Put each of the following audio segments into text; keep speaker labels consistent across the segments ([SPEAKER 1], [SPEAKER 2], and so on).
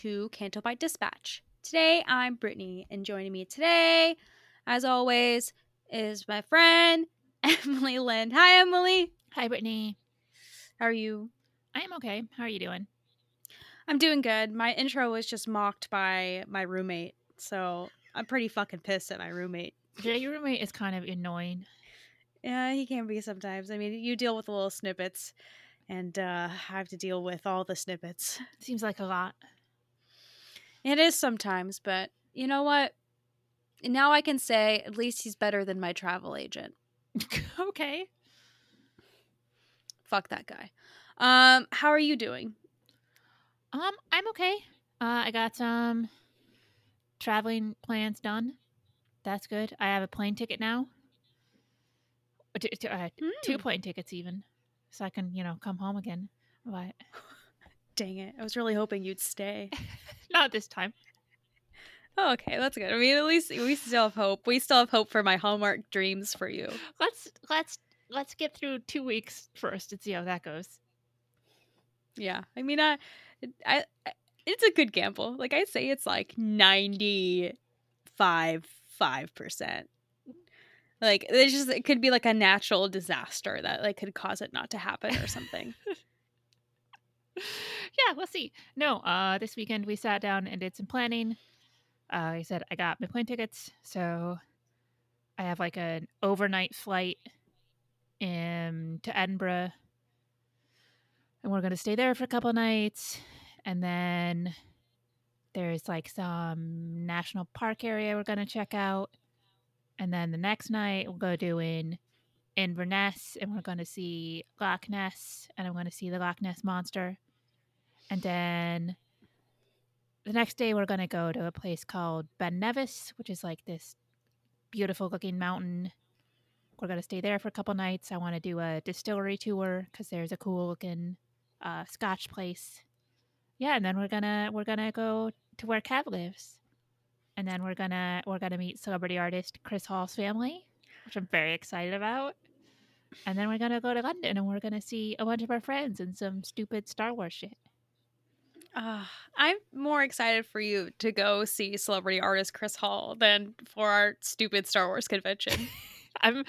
[SPEAKER 1] To Canto Bight Dispatch. Today I'm Brittany, and joining me today, as always, is my friend Emily Lynn. Hi, Emily.
[SPEAKER 2] Hi, Brittany.
[SPEAKER 1] How are you?
[SPEAKER 2] I am okay. How are you doing?
[SPEAKER 1] I'm doing good. My intro was just mocked by my roommate, so I'm pretty fucking pissed at my roommate.
[SPEAKER 2] Yeah, your roommate is kind of annoying.
[SPEAKER 1] Yeah, he can be sometimes. I mean, you deal with the little snippets, and uh, I have to deal with all the snippets.
[SPEAKER 2] Seems like a lot.
[SPEAKER 1] It is sometimes, but you know what? Now I can say at least he's better than my travel agent.
[SPEAKER 2] okay.
[SPEAKER 1] Fuck that guy. Um, how are you doing?
[SPEAKER 2] Um, I'm okay. Uh, I got some traveling plans done. That's good. I have a plane ticket now. Uh, t- t- uh, Two
[SPEAKER 1] Mm.
[SPEAKER 2] plane tickets, even, so I can, you know, come home again. But
[SPEAKER 1] Dang it. I was really hoping you'd stay.
[SPEAKER 2] not this time.
[SPEAKER 1] Oh, okay, that's good. I mean, at least we still have hope. We still have hope for my Hallmark dreams for you.
[SPEAKER 2] Let's let's let's get through two weeks first and see how that goes.
[SPEAKER 1] Yeah. I mean, I, I, I it's a good gamble. Like I say it's like 95 5%. Like it's just it could be like a natural disaster that like could cause it not to happen or something.
[SPEAKER 2] yeah, we'll see. No, uh, this weekend we sat down and did some planning. Uh, I said I got my plane tickets, so I have like an overnight flight in to Edinburgh, and we're gonna stay there for a couple nights, and then there's like some national park area we're gonna check out, and then the next night we'll go doing Inverness, and we're gonna see Loch Ness, and I'm gonna see the Loch Ness monster. And then the next day, we're going to go to a place called Ben Nevis, which is like this beautiful looking mountain. We're going to stay there for a couple nights. I want to do a distillery tour because there's a cool looking uh, Scotch place. Yeah, and then we're gonna we're gonna go to where Kev lives, and then we're gonna we're gonna meet celebrity artist Chris Hall's family, which I'm very excited about. And then we're gonna go to London and we're gonna see a bunch of our friends and some stupid Star Wars shit.
[SPEAKER 1] Uh, I'm more excited for you to go see celebrity artist Chris Hall than for our stupid Star Wars convention.
[SPEAKER 2] I'm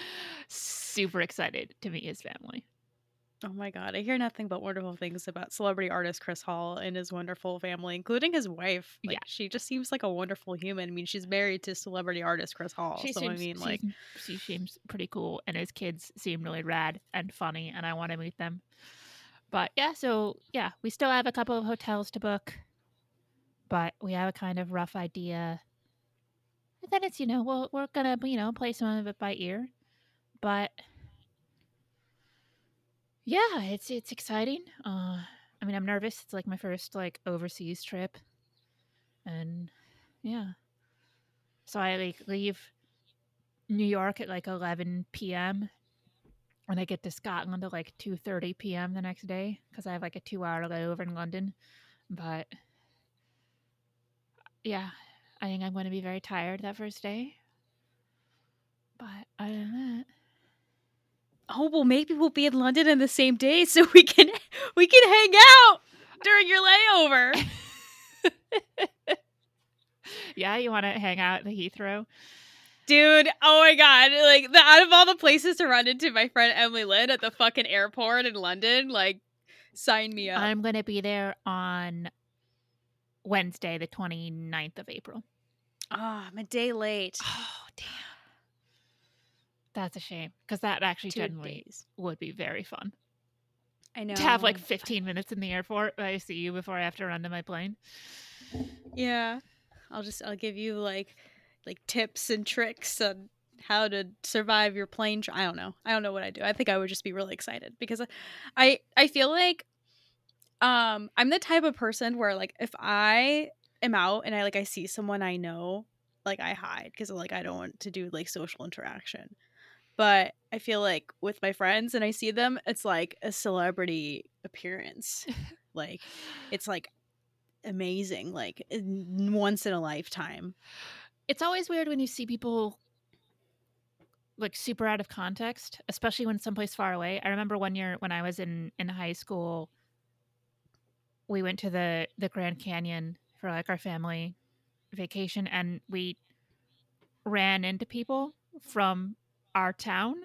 [SPEAKER 2] super excited to meet his family.
[SPEAKER 1] oh my god, I hear nothing but wonderful things about celebrity artist Chris Hall and his wonderful family, including his wife. Like,
[SPEAKER 2] Yeah.
[SPEAKER 1] she just seems like a wonderful human. I mean, she's married to celebrity artist Chris Hall,
[SPEAKER 2] She
[SPEAKER 1] so I mean, like,
[SPEAKER 2] seems- she seems pretty cool, and his kids seem really rad and funny, and I want to meet them. But yeah, so yeah, we still have a couple of hotels to book, but we have a kind of rough idea. And then it's you know we'll, we're gonna you know play some of it by ear, but yeah, it's it's exciting. Uh, I mean, I'm nervous. It's like my first like overseas trip, and yeah. So I like leave New York at like 11 p.m. and I get to Scotland at like 2:30 p.m. the next day because I have like a two-hour layover in London. But yeah, I think I'm going to be very tired that first day. But other than that,
[SPEAKER 1] oh well, maybe we'll be in London in the same day, so we can we can hang out during your layover.
[SPEAKER 2] Yeah, you want to hang out at the Heathrow?
[SPEAKER 1] Dude, oh my god. Like the, out of all the places to run into my friend Emily Lynn at the fucking airport in London, like sign me up.
[SPEAKER 2] I'm going to be there on Wednesday, the 29th of April.
[SPEAKER 1] Ah, I'm a day late.
[SPEAKER 2] Oh, damn. That's a shame because that actually
[SPEAKER 1] Two
[SPEAKER 2] generally
[SPEAKER 1] days.
[SPEAKER 2] would be very fun
[SPEAKER 1] I know.
[SPEAKER 2] to have like 15 minutes in the airport. I see you before I have to run to my plane.
[SPEAKER 1] Yeah. I'll just I'll give you like like tips and tricks on how to survive your plane tr- I don't know. I don't know what I do. I think I would just be really excited because I I feel like um I'm the type of person where like if I am out and I like I see someone I know, like I hide because like I don't want to do like social interaction. But I feel like with my friends and I see them, it's like a celebrity appearance. like it's like amazing like once in a lifetime
[SPEAKER 2] It's always weird when you see people like super out of context, especially when someplace far away. I remember one year when I was in in high school, we went to the the Grand Canyon for like our family vacation, and we ran into people from our town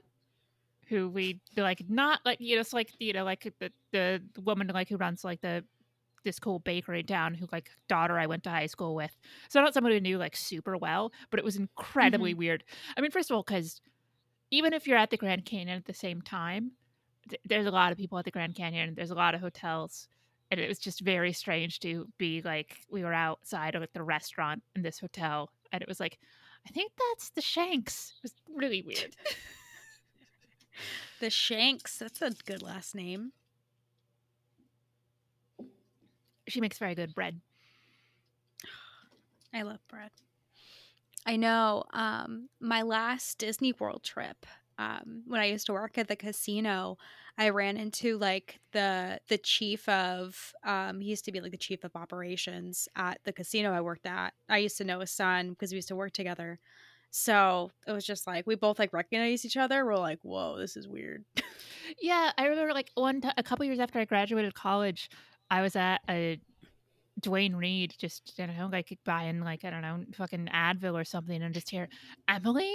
[SPEAKER 2] who we like not like you know it's like you know like the the woman like who runs like the this cool bakery in town who like daughter I went to high school with. So not someone who knew like super well, but it was incredibly mm-hmm. weird. I mean, first of all, because even if you're at the Grand Canyon at the same time, th- there's a lot of people at the Grand Canyon. There's a lot of hotels, and it was just very strange to be like we were outside of at the restaurant in this hotel, and it was like, I think that's the Shanks. It was really weird.
[SPEAKER 1] the shanks that's a good last name
[SPEAKER 2] she makes very good bread.
[SPEAKER 1] i love bread. I know um my last disney world trip um when i used to work at the casino i ran into like the the chief of um he used to be like the chief of operations at the casino i worked at. I used to know his son because we used to work together. So it was just like we both like recognized each other. We're like whoa this is weird.
[SPEAKER 2] Yeah, I remember like one t- a couple years after I graduated college, I was at a Duane Reade just I don't know like buying like I don't know fucking Advil or something and just hear Emily?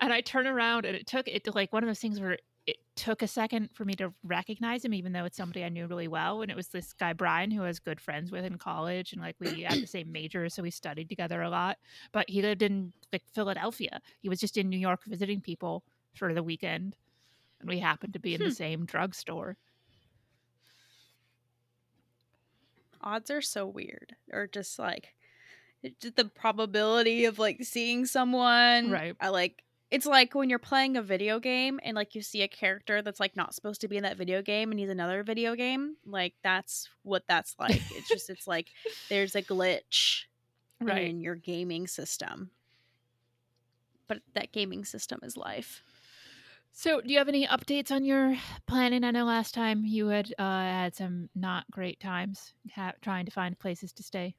[SPEAKER 2] And I turn around and it took it to like one of those things where it took a second for me to recognize him even though it's somebody I knew really well and it was this guy Brian who I was good friends with in college and like we had the same major so we studied together a lot. But he lived in like Philadelphia. He was just in New York visiting people for the weekend and we happened to be in
[SPEAKER 1] Hmm.
[SPEAKER 2] the same drugstore
[SPEAKER 1] odds are so weird or just like eh, the probability of like seeing someone
[SPEAKER 2] Right.
[SPEAKER 1] i like it's like when you're playing a video game and like you see a character that's like not supposed to be in that video game and he's another video game like that's what that's like. It's just it's like there's a glitch
[SPEAKER 2] right.
[SPEAKER 1] in your gaming system. But that gaming system is life
[SPEAKER 2] So, do you have any updates on your planning? I know last time you had uh, had some not great times ha- trying to find places to stay.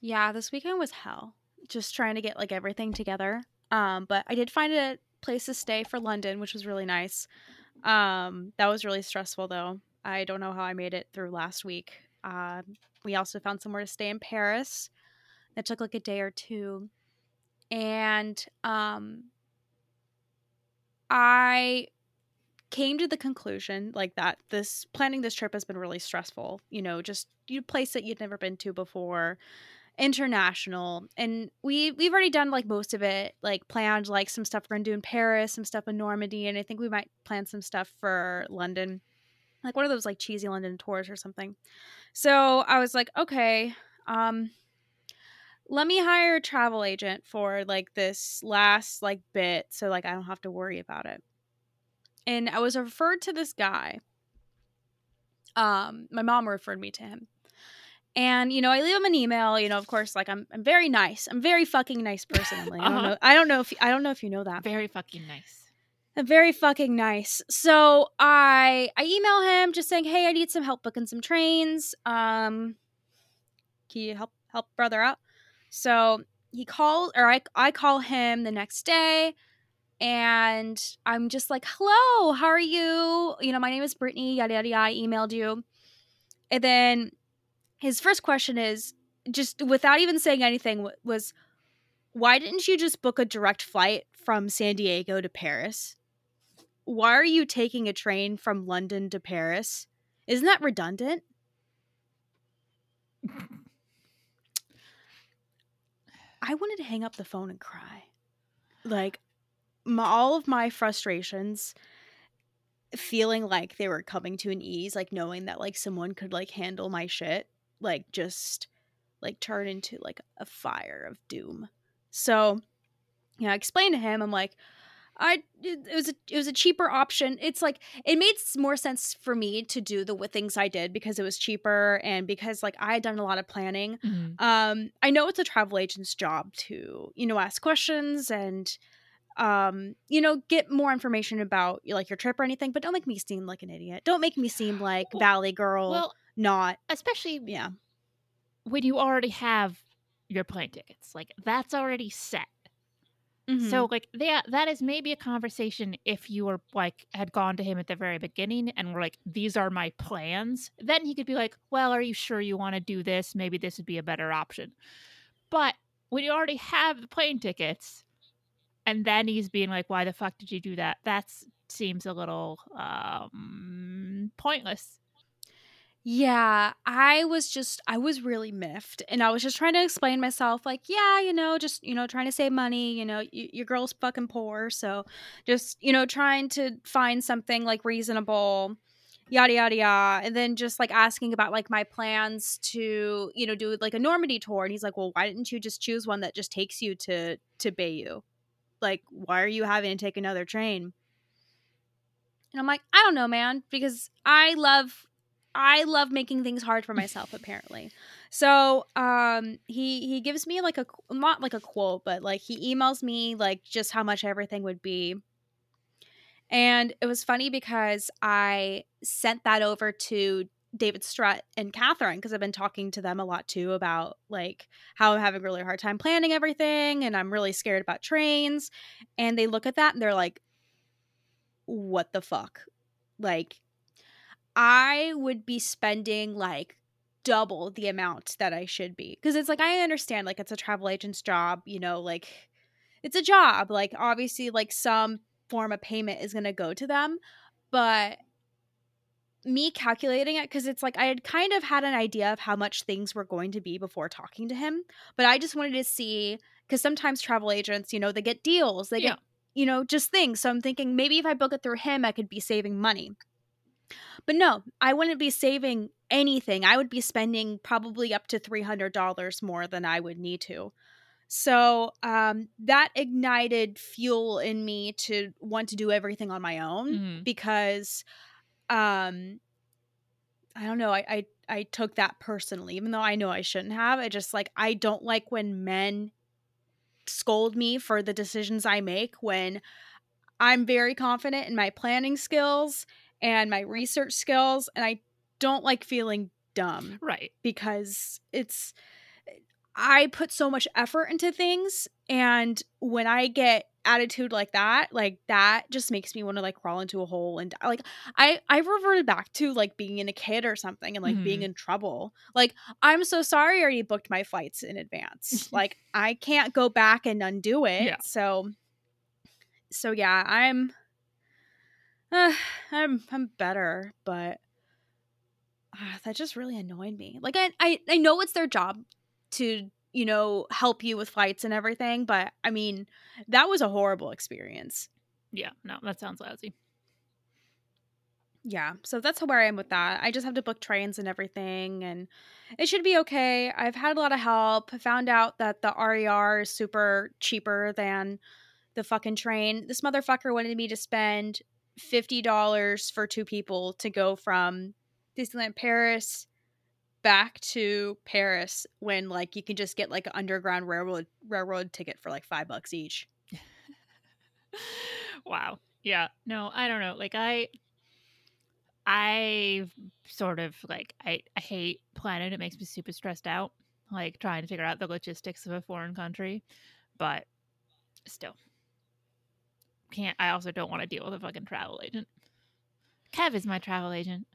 [SPEAKER 1] Yeah, this weekend was hell. Just trying to get like everything together. Um, but I did find a place to stay for London, which was really nice. Um, that was really stressful though. I don't know how I made it through last week. Um, we also found somewhere to stay in Paris. That took like a day or two. And um I came to the conclusion like that this planning this trip has been really stressful. You know, just you place that you'd never been to before international and we we've already done like most of it like planned like some stuff we're gonna do in paris some stuff in normandy and i think we might plan some stuff for london like one of those like cheesy london tours or something so i was like okay um let me hire a travel agent for like this last like bit so like i don't have to worry about it and i was referred to this guy um my mom referred me to him and you know, I leave him an email. You know, of course, like I'm, I'm very nice. I'm very fucking nice person. Emily. I don't
[SPEAKER 2] Uh-huh.
[SPEAKER 1] know. I don't know if I don't know if you know that.
[SPEAKER 2] Very fucking nice.
[SPEAKER 1] I'm very fucking nice. So I I email him just saying, hey, I need some help booking some trains. Um, can you help help brother out? So he called, or I I call him the next day, and I'm just like, hello, how are you? You know, my name is Brittany. Yada yada yada. I emailed you, and then his first question is, just without even saying anything was why didn't you just book a direct flight from San Diego to Paris? Why are you taking a train from London to Paris? Isn't that redundant? I wanted to hang up the phone and cry. Like my, all of my frustrations feeling like they were coming to an ease, like knowing that like someone could like handle my shit, like just like turn into like a fire of doom. So, yeah, I explained to him, I'm like, I it it was a it was a cheaper option. It's like it made more sense for me to do the things I did because it was cheaper and because like I had done a lot of planning.
[SPEAKER 2] Mhm.
[SPEAKER 1] Um, I know it's a travel agent's job to you know ask questions and um you know get more information about like your trip or anything, but don't make me seem like an idiot. Don't make me seem like
[SPEAKER 2] Well-
[SPEAKER 1] Valley Girl.
[SPEAKER 2] Well,
[SPEAKER 1] not
[SPEAKER 2] especially
[SPEAKER 1] yeah.
[SPEAKER 2] when you already have your plane tickets, like that's already set.
[SPEAKER 1] Mhm.
[SPEAKER 2] So like that that is maybe a conversation if you were like had gone to him at the very beginning and were like these are my plans then he could be like well are you sure you want to do this maybe this would be a better option. But when you already have the plane tickets and then he's being like why the fuck did you do that? That seems a little um pointless.
[SPEAKER 1] Yeah, I was just I was really miffed and I was just trying to explain myself like, yeah, you know, just, you know, trying to save money, you know, y- your girl's fucking poor, so just, you know, trying to find something like reasonable yada yada yada and then just like asking about like my plans to you know do like a normandy tour and he's like well why didn't you just choose one that just takes you to to Bayeux? Like why are you having to take another train? And i'm like i don't know man because i love i love making things hard for myself apparently so um he he gives me like a not like a quote but like he emails me like just how much everything would be and it was funny because I sent that over to David Strutt and Catherine because I've been talking to them a lot too about like how I'm having a really hard time planning everything and I'm really scared about trains. And they look at that and they're like, what the fuck? Like, I would be spending like double the amount that I should be. Because it's like, I understand, like, it's a travel agent's job, you know, like, it's a job. Like, obviously, like, some form of payment is going to go to them. But me calculating it, because it's like I had kind of had an idea of how much things were going to be before talking to him. But I just wanted to see, because sometimes travel agents, you know, they get deals, they
[SPEAKER 2] Yeah.
[SPEAKER 1] get, you know, just things. So I'm thinking maybe if I book it through him, I could be saving money. But no, I wouldn't be saving anything. I would be spending probably up to $300 more than I would need to. So um, that ignited fuel in me to want to do everything on my own
[SPEAKER 2] Mhm.
[SPEAKER 1] because um, I don't know. I, I I took that personally, even though I know I shouldn't have. I just like I don't like when men scold me for the decisions I make when I'm very confident in my planning skills and my research skills, and I don't like feeling dumb
[SPEAKER 2] Right.
[SPEAKER 1] because it's I put so much effort into things and when I get attitude like that, like that just makes me want to like crawl into a hole and like I I reverted back to like being in a kid or something and like being
[SPEAKER 2] Mhm.
[SPEAKER 1] in trouble. Like I'm so sorry I already booked my flights in advance. like I can't go back and undo it.
[SPEAKER 2] Yeah.
[SPEAKER 1] So so yeah, I'm uh, I'm I'm better, but ah, that just really annoyed me. Like I, I I know it's their job to you know help you with flights and everything, but I mean that was a horrible experience.
[SPEAKER 2] Yeah. No, that sounds lousy.
[SPEAKER 1] Yeah, so that's where I am with that. I just have to book trains and everything, and it should be okay. I've had a lot of help. I found out that the RER is super cheaper than the fucking train. This motherfucker wanted me to spend fifty dollars for two people to go from Disneyland Paris back to Paris when like you can just get like an underground railroad railroad ticket for like five bucks each.
[SPEAKER 2] wow. Yeah. No, I don't know. Like I I sort of like I, I hate planning. It makes me super stressed out. Like trying to figure out the logistics of a foreign country. But still. Can't I also don't want to deal with a fucking travel agent. Kev is my travel agent.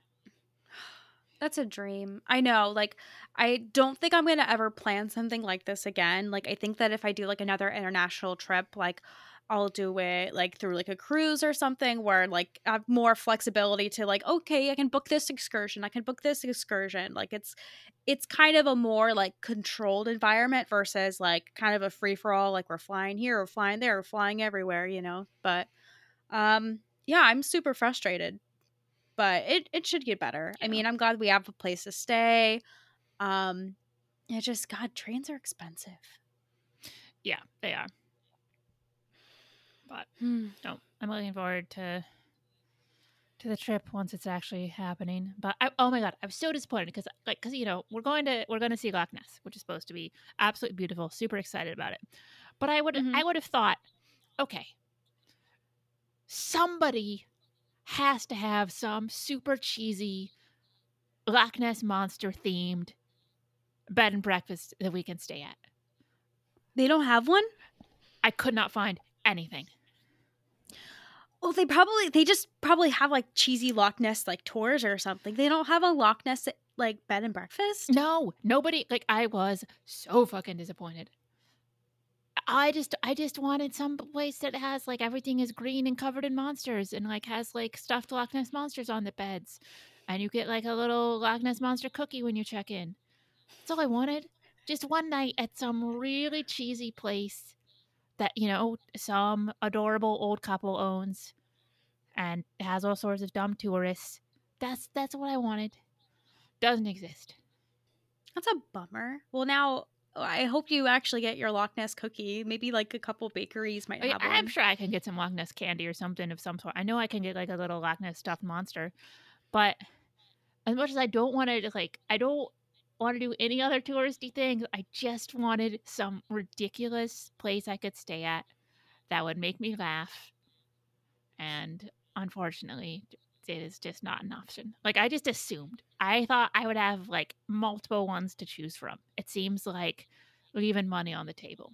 [SPEAKER 1] That's a dream. I know. Like, I don't think I'm going to ever plan something like this again. Like, I think that if I do like another international trip, like, I'll do it like through like a cruise or something where like I have more flexibility to like, okay, I can book this excursion. I can book this excursion. Like, it's, it's kind of a more like controlled environment versus like kind of a free for all. Like, we're flying here, or flying there, or flying everywhere, you know? But, um, yeah, I'm super frustrated but it, it should get better.
[SPEAKER 2] Yeah.
[SPEAKER 1] I mean, I'm glad we have a place to stay. Um, it just God, trains are expensive.
[SPEAKER 2] Yeah, they are. But
[SPEAKER 1] Hmm.
[SPEAKER 2] no, I'm looking forward to to the trip once it's actually happening. But I, oh my god, I'm so disappointed because like because you know we're going to we're going to see Loch Ness, which is supposed to be absolutely beautiful. Super excited about it. But I would
[SPEAKER 1] Mhm.
[SPEAKER 2] I would have thought, okay, somebody has to have some super cheesy Loch Ness monster themed bed and breakfast that we can stay at.
[SPEAKER 1] They don't have one.
[SPEAKER 2] I could not find anything.
[SPEAKER 1] Well, they probably they just probably have like cheesy Loch Ness like tours or something. They don't have a Loch Ness like bed and breakfast.
[SPEAKER 2] No, nobody like I was so fucking disappointed. I just I just wanted some place that has like everything is green and covered in monsters and like has like stuffed Loch Ness monsters on the beds. And you get like a little Loch Ness monster cookie when you check in. That's all I wanted. Just one night at some really cheesy place that, you know, some adorable old couple owns and has all sorts of dumb tourists. That's that's what I wanted. Doesn't exist.
[SPEAKER 1] That's a bummer. Well, now I hope you actually get your Loch Ness cookie. Maybe like a couple bakeries might
[SPEAKER 2] oh, I
[SPEAKER 1] have
[SPEAKER 2] I'm sure I can get some Loch Ness candy or something of some sort. I know I can get like a little Loch Ness stuffed monster, but as much as I don't want to, like, I don't want to do any other touristy things. I just wanted some ridiculous place I could stay at that would make me laugh. And unfortunately, it is just not an option. Like, I just assumed. I thought I would have like multiple ones to choose from. It seems like leaving money on the table.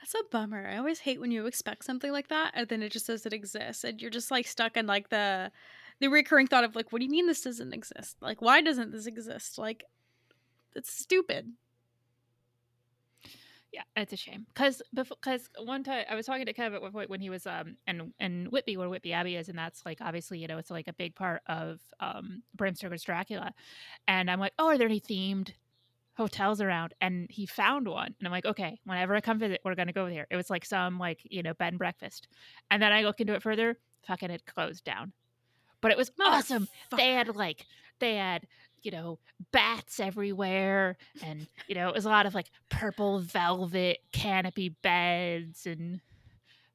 [SPEAKER 1] That's a bummer. I always hate when you expect something like that and then it just doesn't exist and you're just like stuck in like the the recurring thought of like what do you mean this doesn't exist? Like why doesn't this exist? Like it's stupid.
[SPEAKER 2] Yeah, it's a shame because because one time I was talking to Kevin at one point when he was um and and Whitby where Whitby Abbey is and that's like obviously you know it's like a big part of um Bram Stoker's Dracula, and I'm like oh are there any themed hotels around and he found one and I'm like okay whenever I come visit we're gonna go there. It was like some like you know bed and breakfast, and then I look into it further, fucking it closed down, but it was oh, awesome. They had like they had you know bats everywhere and you know it was a lot of like purple velvet canopy beds and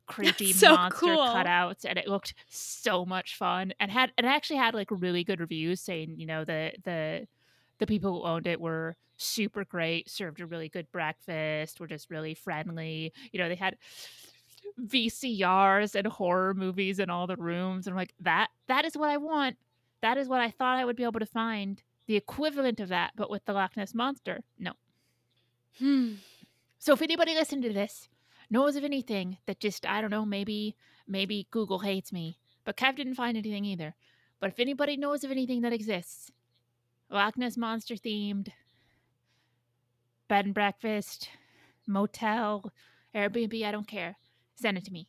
[SPEAKER 2] creepy
[SPEAKER 1] so
[SPEAKER 2] monster
[SPEAKER 1] cool.
[SPEAKER 2] cutouts and it looked so much fun and had and actually had like really good reviews saying you know the the the people who owned it were super great served a really good breakfast were just really friendly you know they had VCRs and horror movies in all the rooms and I'm like that that is what I want that is what I thought I would be able to find the equivalent of that, but with the Loch Ness monster. No.
[SPEAKER 1] Hmm.
[SPEAKER 2] So if anybody listened to this knows of anything that just I don't know, maybe maybe Google hates me, but Kev didn't find anything either. But if anybody knows of anything that exists, Loch Ness monster themed, bed and breakfast, motel, Airbnb, I don't care. Send it to me.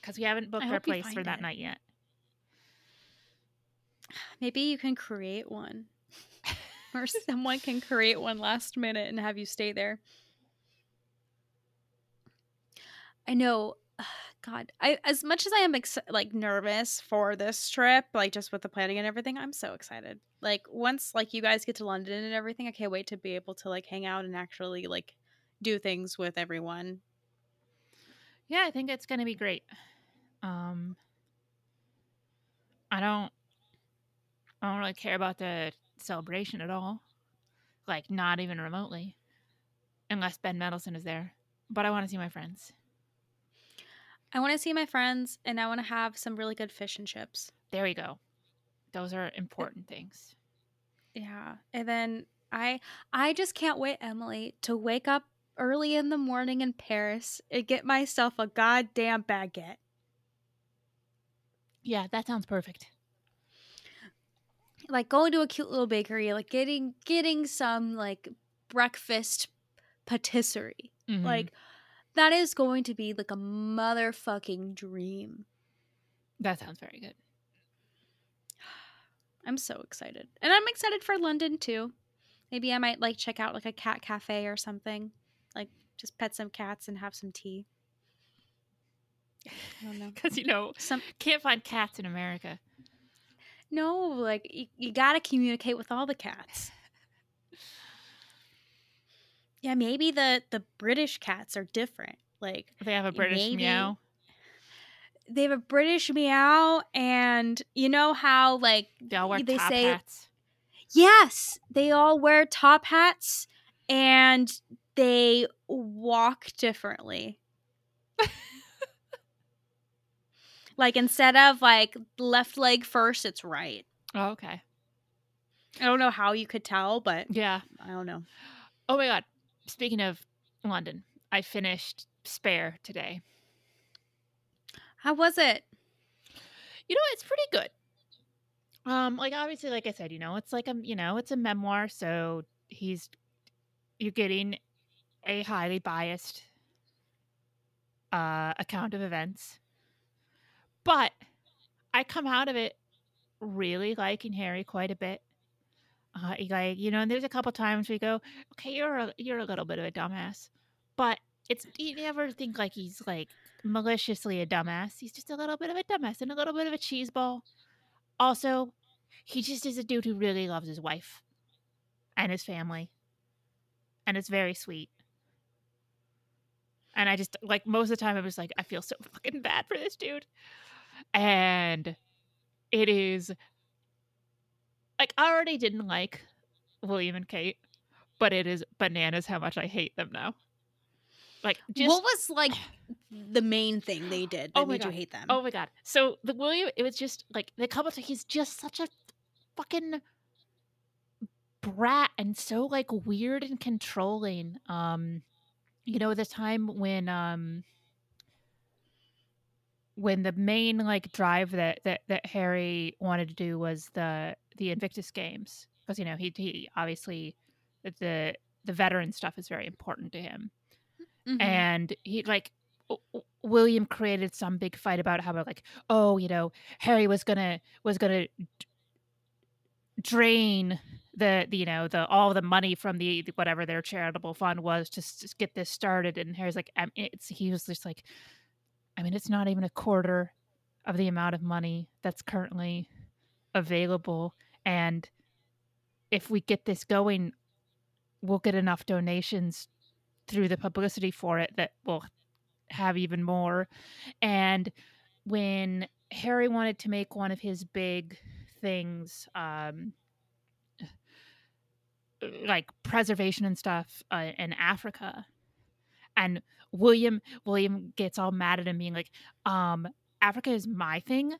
[SPEAKER 2] Because we haven't booked our place for that
[SPEAKER 1] it.
[SPEAKER 2] night yet.
[SPEAKER 1] Maybe you can create one. or someone can create one last minute and have you stay there. I know God, I as much as I am ex- like nervous for this trip, like just with the planning and everything, I'm so excited. Like once like you guys get to London and everything, I can't wait to be able to like hang out and actually like do things with everyone.
[SPEAKER 2] Yeah, I think it's gonna be great. Um, I don't, I don't really care about the celebration at all, like not even remotely, unless Ben Mendelsohn is there. But I want to see my friends.
[SPEAKER 1] I want to see my friends and I want to have some really good fish and chips.
[SPEAKER 2] There we go. Those are important things.
[SPEAKER 1] Yeah. And then I I just can't wait, Emily, to wake up early in the morning in Paris and get myself a goddamn baguette.
[SPEAKER 2] Yeah, that sounds perfect.
[SPEAKER 1] like going to a cute little bakery, like getting getting some like breakfast patisserie.
[SPEAKER 2] Mhm.
[SPEAKER 1] Like that is going to be like a motherfucking dream.
[SPEAKER 2] that sounds very good.
[SPEAKER 1] I'm so excited. And I'm excited for London too. Maybe I might like check out like a cat cafe or something. Like just pet some cats and have some tea. I don't know.
[SPEAKER 2] Because you know,
[SPEAKER 1] Some
[SPEAKER 2] can't find cats in America.
[SPEAKER 1] no, like you, you got to communicate with all the cats. Yeah, maybe the the British cats are different. Like
[SPEAKER 2] They have a British
[SPEAKER 1] Maybe.
[SPEAKER 2] meow.
[SPEAKER 1] they have a British meow and you know how like
[SPEAKER 2] They all wear
[SPEAKER 1] they
[SPEAKER 2] top
[SPEAKER 1] say
[SPEAKER 2] hats.
[SPEAKER 1] Yes, they all wear top hats and they walk differently. like instead of like left leg first, it's right.
[SPEAKER 2] Oh, okay.
[SPEAKER 1] I don't know how you could tell, but
[SPEAKER 2] Yeah.
[SPEAKER 1] I don't know.
[SPEAKER 2] Oh my god. Speaking of London, I finished Spare today.
[SPEAKER 1] How was it?
[SPEAKER 2] You know, it's pretty good. Um, like obviously, like I said, you know, it's like a you know, it's a memoir, so he's you're getting a highly biased uh account of events. But I come out of it really liking Harry quite a bit. Uh, like you know, and there's a couple times we go, okay, you're a, you're a little bit of a dumbass, but it's you never think like he's like maliciously a dumbass. He's just a little bit of a dumbass and a little bit of a cheeseball. Also, he just is a dude who really loves his wife and his family, and it's very sweet. And I just like most of the time I was like, I feel so fucking bad for this dude, and it is like I already didn't like William and Kate, but it is bananas how much I hate them now. Like just
[SPEAKER 1] what was like the main thing they did that
[SPEAKER 2] Oh
[SPEAKER 1] made you hate them?
[SPEAKER 2] Oh my god! So the William, it was just like the couple. He's just such a fucking brat and so like weird and controlling. Um, you know, the time when um when the main like drive that that that Harry wanted to do was the the Invictus Games because you know he he obviously the the veteran stuff is very important to him
[SPEAKER 1] Mhm.
[SPEAKER 2] and he like William created some big fight about how about like oh you know Harry was gonna was gonna d- drain the, the you know the all the money from the whatever their charitable fund was to get this started and Harry's like um, it's he was just like I mean it's not even a quarter of the amount of money that's currently available and if we get this going we'll get enough donations through the publicity for it that we'll have even more. And when Harry wanted to make one of his big things, um, like preservation and stuff uh, in Africa, and William William gets all mad at him, being like, um, "Africa is my thing.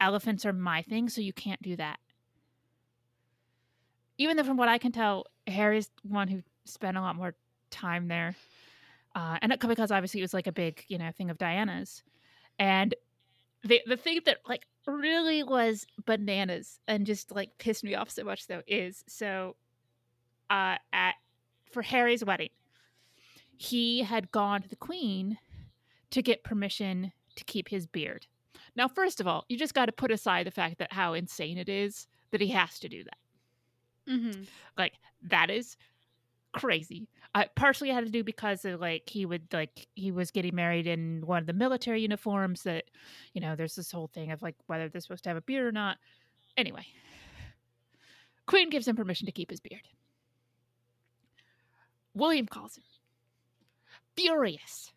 [SPEAKER 2] Elephants are my thing, so you can't do that." Even though, from what I can tell, Harry's one who spent a lot more time there uh, and because obviously it was like a big you know thing of diana's and the the thing that like really was bananas and just like pissed me off so much though is so uh at for harry's wedding. He had gone to the queen to get permission to keep his beard. Now first of all you just got to put aside the fact that how insane it is that he has to do that.
[SPEAKER 1] Mhm.
[SPEAKER 2] like that is crazy. Uh, partially had to do because of like he would like he was getting married in one of the military uniforms that you know there's this whole thing of like whether they're supposed to have a beard or not. Anyway queen gives him permission to keep his beard william calls him. Furious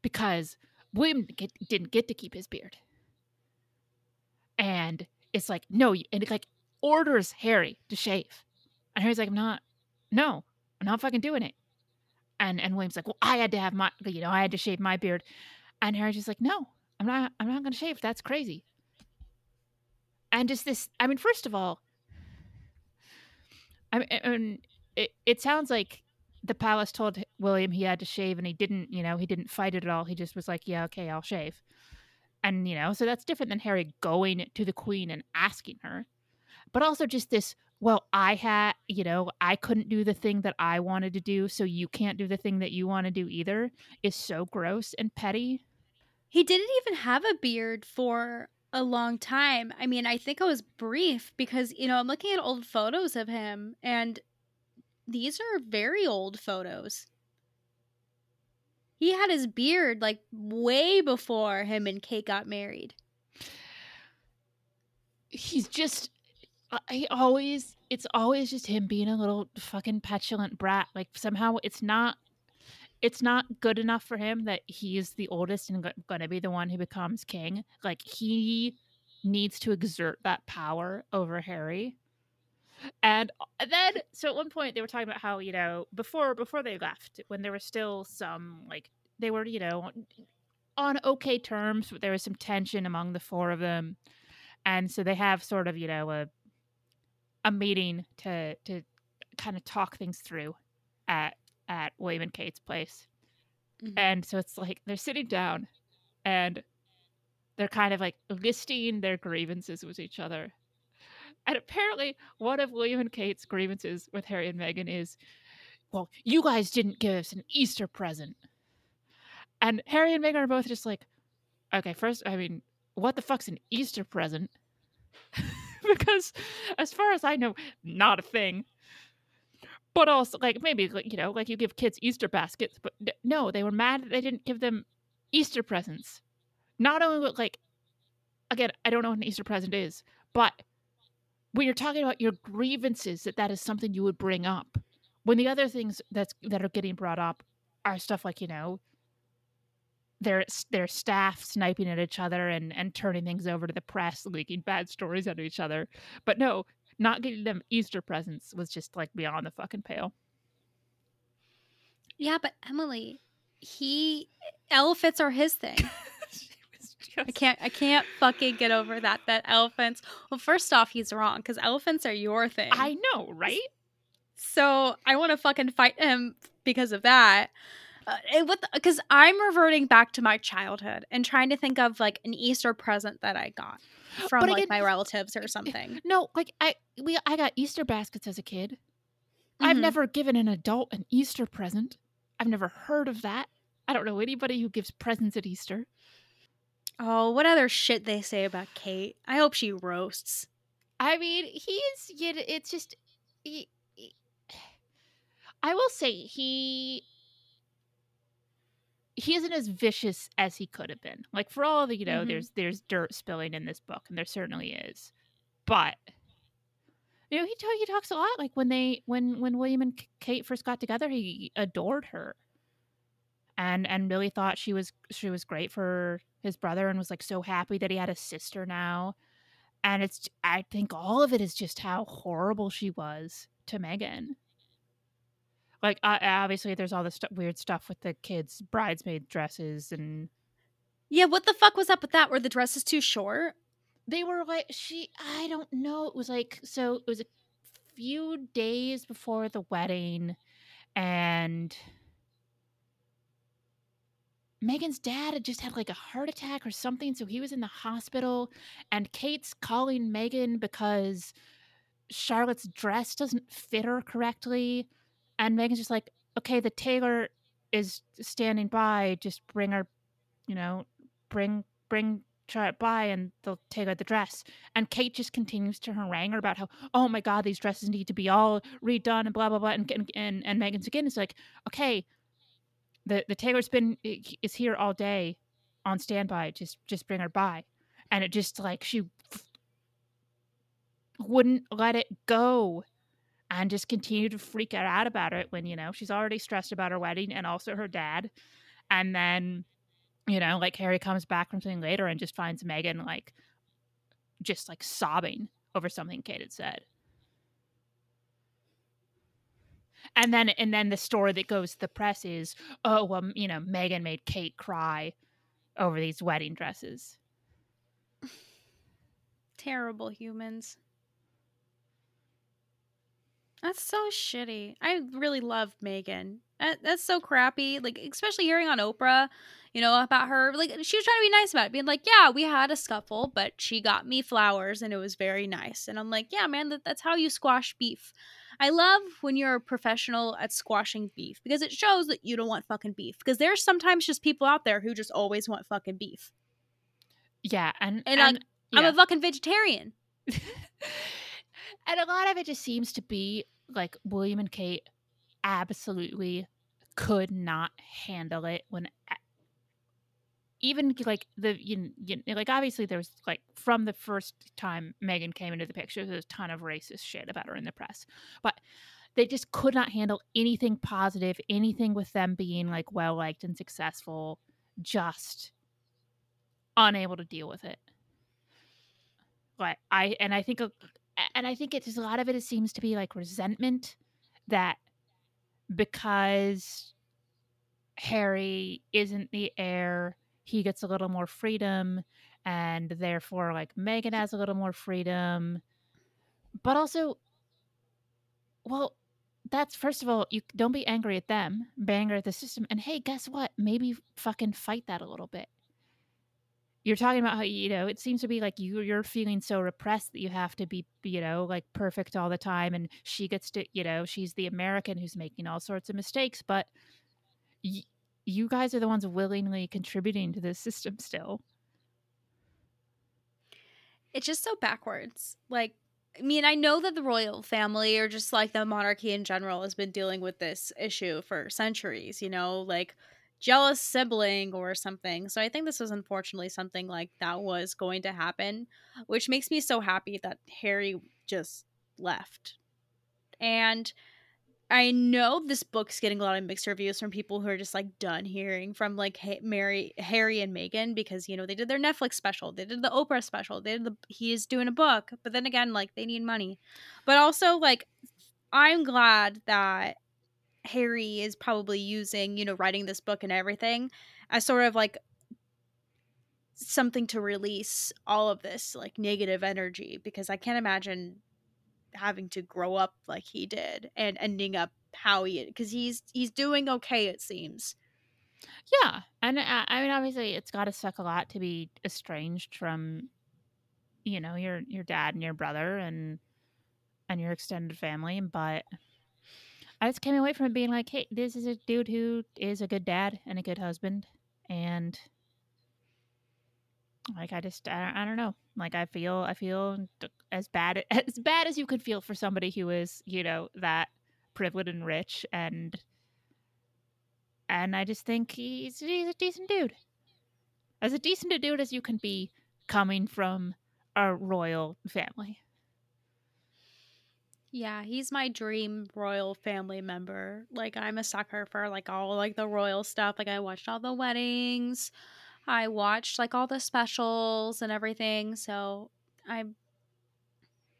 [SPEAKER 2] because william didn't get, didn't get to keep his beard. And it's like no and it like orders harry to shave. And harry's like i'm not no i'm not fucking doing it. And and william's like well i had to have my you know i had to shave my beard. And harry's just like no i'm not i'm not gonna shave. That's crazy. And just this i mean first of all i mean it, it sounds like the palace told william he had to shave and he didn't you know he didn't fight it at all he just was like yeah okay i'll shave. And you know so that's different than harry going to the queen and asking her. But also just this well i had you know i couldn't do the thing that i wanted to do so you can't do the thing that you want to do either is so gross and petty.
[SPEAKER 1] He didn't even have a beard for a long time. I mean, I think it was brief because, you know, I'm looking at old photos of him and these are very old photos. He had his beard like way before him and Kate got married.
[SPEAKER 2] he's just uh, he always it's always just him being a little fucking petulant brat like somehow it's not it's not good enough for him that he's the oldest and going to be the one who becomes king like he needs to exert that power over harry and uh, then so at one point they were talking about how you know before before they left when there was still some like they were you know on okay terms but there was some tension among the four of them and so they have sort of you know a a meeting to to kind of talk things through at at William and Kate's place.
[SPEAKER 1] Mhm.
[SPEAKER 2] And so it's like they're sitting down and they're kind of like listing their grievances with each other. And apparently one of William and Kate's grievances with Harry and Meghan is, well, you guys didn't give us an Easter present. And Harry and Meghan are both just like, okay, first, I mean, what the fuck's an Easter present? because as far as I know, not a thing. But also, like maybe you know, like you give kids Easter baskets, but no, they were mad that they didn't give them Easter presents. Not only like, again, I don't know what an Easter present is, but when you're talking about your grievances, that that is something you would bring up. When the other things that's that are getting brought up are stuff like you know their their staff sniping at each other and and turning things over to the press, leaking bad stories out of each other. But no, not getting them Easter presents was just like beyond the fucking pale.
[SPEAKER 1] Yeah, but Emily, he elephants are his thing.
[SPEAKER 2] Was
[SPEAKER 1] I can't I can't fucking get over that that elephants. Well, first off, he's wrong cuz elephants are your thing.
[SPEAKER 2] I know, right?
[SPEAKER 1] So, I want to fucking fight him because of that. Uh, and what because I'm reverting back to my childhood and trying to think of like an Easter present that I got from
[SPEAKER 2] But
[SPEAKER 1] like
[SPEAKER 2] again,
[SPEAKER 1] my relatives or something.
[SPEAKER 2] No, like I we I got Easter baskets as a kid. I've
[SPEAKER 1] Mhm.
[SPEAKER 2] never given an adult an Easter present. I've never heard of that. I don't know anybody who gives presents at Easter.
[SPEAKER 1] Oh, what other shit they say about Kate? I hope she roasts.
[SPEAKER 2] I mean, he's you know, it's just he, he- I will say he he isn't as vicious as he could have been. Like for all the you know,
[SPEAKER 1] Mhm.
[SPEAKER 2] there's there's dirt spilling in this book, and there certainly is. But you know, he ta- he talks a lot. Like when they when when William and Kate first got together, he adored her, and and really thought she was she was great for his brother, and was like so happy that he had a sister now and it's i think all of it is just how horrible she was to meghan like uh, obviously there's all this stu- weird stuff with the kids bridesmaid dresses and
[SPEAKER 1] Yeah, what the fuck was up with that? Were the dresses too short?
[SPEAKER 2] they were like she i don't know it was like so it was a few days before the wedding and Meghan's dad had just had like a heart attack or something, so he was in the hospital. And Kate's calling Meghan because Charlotte's dress doesn't fit her correctly. And Meghan's just like, okay, the tailor is standing by. Just bring her, you know, bring bring Charlotte by, and they'll take out the dress. And Kate just continues to harangue her about how, oh my god, these dresses need to be all redone and blah blah blah. And and and, and Meghan's again is like, okay, the the tailor's been eh, is here all day on standby just just bring her by. And it just like she wouldn't let it go and just continued to freak out about it when you know she's already stressed about her wedding and also her dad. And then you know like harry comes back from something later and just finds meghan like just like sobbing over something kate had said and then and then the story that goes to the press is oh well you know meghan made kate cry over these wedding dresses
[SPEAKER 1] Terrible humans. That's so shitty. I really loved Meghan. That, that's so crappy. Like, especially hearing on Oprah, you know, about her. Like, she was trying to be nice about it, being like, yeah, we had a scuffle, but she got me flowers and it was very nice. And I'm like, yeah, man, that, that's how you squash beef. I love when you're a professional at squashing beef because it shows that you don't want fucking beef. Because there's sometimes just people out there who just always want fucking beef.
[SPEAKER 2] Yeah, and
[SPEAKER 1] And,
[SPEAKER 2] and,
[SPEAKER 1] I'm
[SPEAKER 2] yeah.
[SPEAKER 1] a fucking vegetarian.
[SPEAKER 2] and a lot of it just seems to be like William and Kate absolutely could not handle it when even like the you, you like obviously there was like from the first time Meghan came into the picture there's a ton of racist shit about her in the press but they just could not handle anything positive anything with them being like well liked and successful just unable to deal with it like I and I think and I think it's a lot of it. It seems to be like resentment that because Harry isn't the heir, he gets a little more freedom, and therefore, like Meghan has a little more freedom. But also, well, that's first of all, you don't be angry at them, be angry at the system. And hey, guess what? Maybe fucking fight that a little bit you're talking about how you know it seems to be like you you're feeling so repressed that you have to be you know like perfect all the time and she gets to you know she's the american who's making all sorts of mistakes but y- you guys are the ones willingly contributing to this system still
[SPEAKER 1] it's just so backwards. Like, I mean, I know that the royal family or just like the monarchy in general has been dealing with this issue for centuries, you know, like jealous sibling or something. So I think this was unfortunately something like that was going to happen, which makes me so happy that Harry just left. And I know this book's getting a lot of mixed reviews from people who are just like done hearing from like Mary, Harry, and Meghan because you know they did their Netflix special, they did the Oprah special, they did the he's doing a book, but then again like they need money, but also like I'm glad that Harry is probably using you know writing this book and everything as sort of like something to release all of this like negative energy because I can't imagine having to grow up like he did and ending up how he because he's he's doing okay it seems.
[SPEAKER 2] Yeah and I, mean obviously it's got to suck a lot to be estranged from you know your your dad and your brother and and your extended family but i just came away from it being like hey this is a dude who is a good dad and a good husband and like i just i, I don't know like i feel i feel as bad as bad as you could feel for somebody who is you know that privileged and rich and and i just think he's he's a decent dude. As a decent a dude as you can be coming from a royal family.
[SPEAKER 1] Yeah he's my dream royal family member. Like i'm a sucker for like all like the royal stuff. Like i watched all the weddings i watched like all the specials and everything so i'm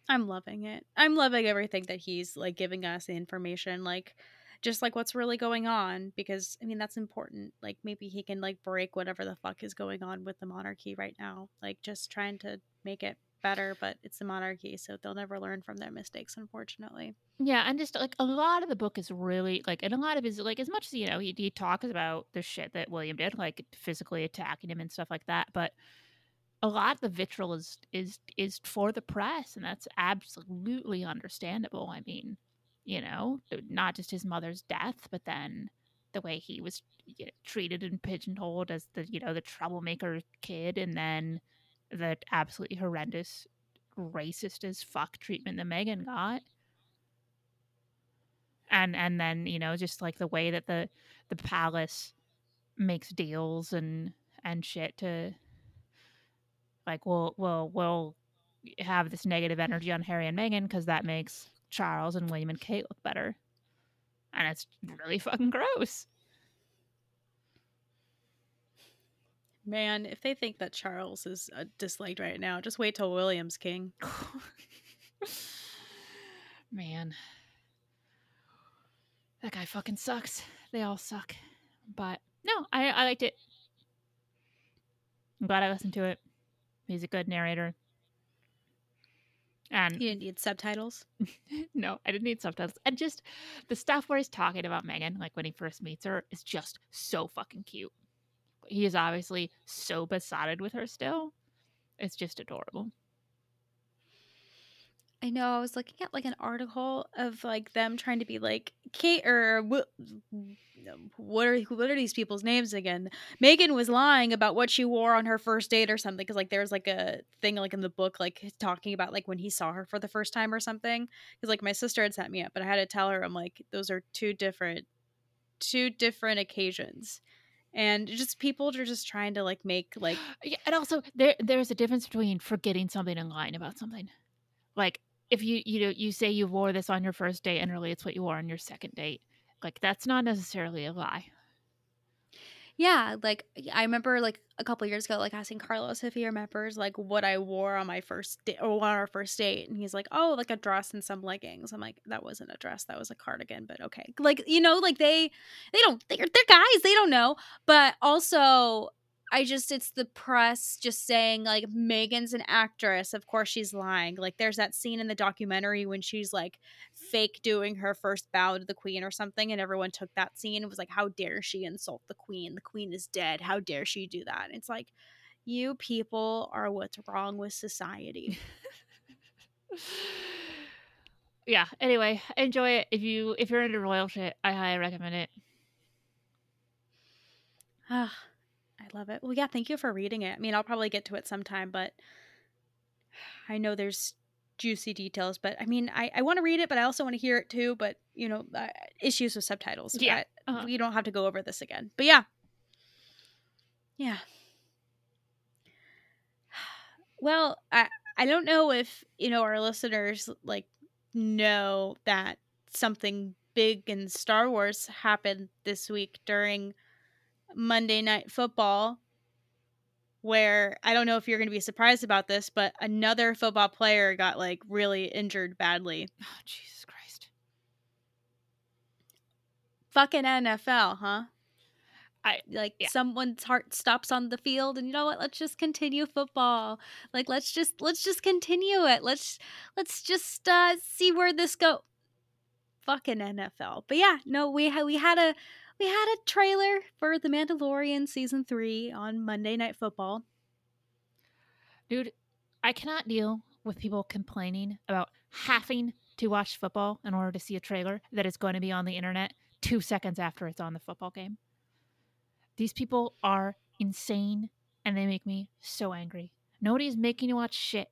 [SPEAKER 1] i'm loving it. I'm loving everything that he's like giving us the information like just like what's really going on because i mean that's important. Like maybe he can like break whatever the fuck is going on with the monarchy right now like just trying to make it better but it's the monarchy so they'll never learn from their mistakes unfortunately
[SPEAKER 2] Yeah, and just like a lot of the book is really like, and a lot of his like as much as you know he, he talks about the shit that William did, like physically attacking him and stuff like that, but a lot of the vitriol is is is for the press, and that's absolutely understandable. I mean, you know, not just his mother's death, but then the way he was you know, treated and pigeonholed as the you know the troublemaker kid, and then the absolutely horrendous racist as fuck treatment that Meghan got and and then you know just like the way that the the palace makes deals and and shit to like we'll we'll we'll have this negative energy on Harry and Meghan because that makes Charles and William and Kate look better, and it's really fucking gross.
[SPEAKER 1] Man, if they think that Charles is uh, disliked right now, just wait till William's king.
[SPEAKER 2] Man, that guy fucking sucks. They all suck, but no, I I liked it. I'm glad I listened to it. He's a good narrator. And
[SPEAKER 1] You didn't need subtitles.
[SPEAKER 2] no, I didn't need subtitles. And just the stuff where he's talking about Meghan, like when he first meets her, is just so fucking cute. He is obviously so besotted with her still. It's just adorable.
[SPEAKER 1] I know. I was looking at like an article of like them trying to be like Kate or what? Are what are these people's names again? Meghan was lying about what she wore on her first date or something because like there's like a thing like in the book like talking about like when he saw her for the first time or something. Because like my sister had sent me up, but I had to tell her I'm like those are two different, two different occasions, and just people are just trying to like make like
[SPEAKER 2] Yeah, and also there there's a difference between forgetting something and lying about something. Like if you you know you say you wore this on your first date and really it's what you wore on your second date. Like that's not necessarily a lie.
[SPEAKER 1] Yeah, like I remember like a couple years ago, like asking Carlos if he remembers like what I wore on my first date or on our first date, and he's like, "Oh, like a dress and some leggings." I'm like, "That wasn't a dress, that was a cardigan." But okay, like you know, like they they don't they're, they're guys, they don't know. But also, I just it's the press just saying like Meghan's an actress. Of course she's lying. Like there's that scene in the documentary when she's like fake doing her first bow to the queen or something and everyone took that scene and was like how dare she insult the queen? The queen is dead. How dare she do that? And it's like you people are what's wrong with society.
[SPEAKER 2] yeah. Anyway, enjoy it. If you if you're into royal shit, I highly recommend it.
[SPEAKER 1] Ah, I love it. Well, yeah, thank you for reading it. I mean, I'll probably get to it sometime, but I know there's juicy details. But I mean, I, I want to read it, but I also want to hear it too. But, you know, uh, issues with subtitles.
[SPEAKER 2] Yeah,
[SPEAKER 1] But
[SPEAKER 2] uh-huh.
[SPEAKER 1] We don't have to go over this again. But yeah. Yeah. Well, I, I don't know if, you know, our listeners like know that something big in Star Wars happened this week during Monday Night Football, where I don't know if you're going to be surprised about this, but another football player got like really injured badly.
[SPEAKER 2] Oh, Jesus Christ.
[SPEAKER 1] Fucking NFL, huh?
[SPEAKER 2] I
[SPEAKER 1] Like
[SPEAKER 2] Yeah.
[SPEAKER 1] someone's heart stops on the field, and you know what? Let's just continue football. Like let's just let's just continue it. Let's let's just uh, see where this go. Fucking NFL. But yeah, no, we had we had a we had a trailer for The Mandalorian season three on Monday Night Football.
[SPEAKER 2] dude, I cannot deal with people complaining about having to watch football in order to see a trailer that is going to be on the internet two seconds after it's on the football game. These people are insane and they make me so angry. Nobody is making you watch shit.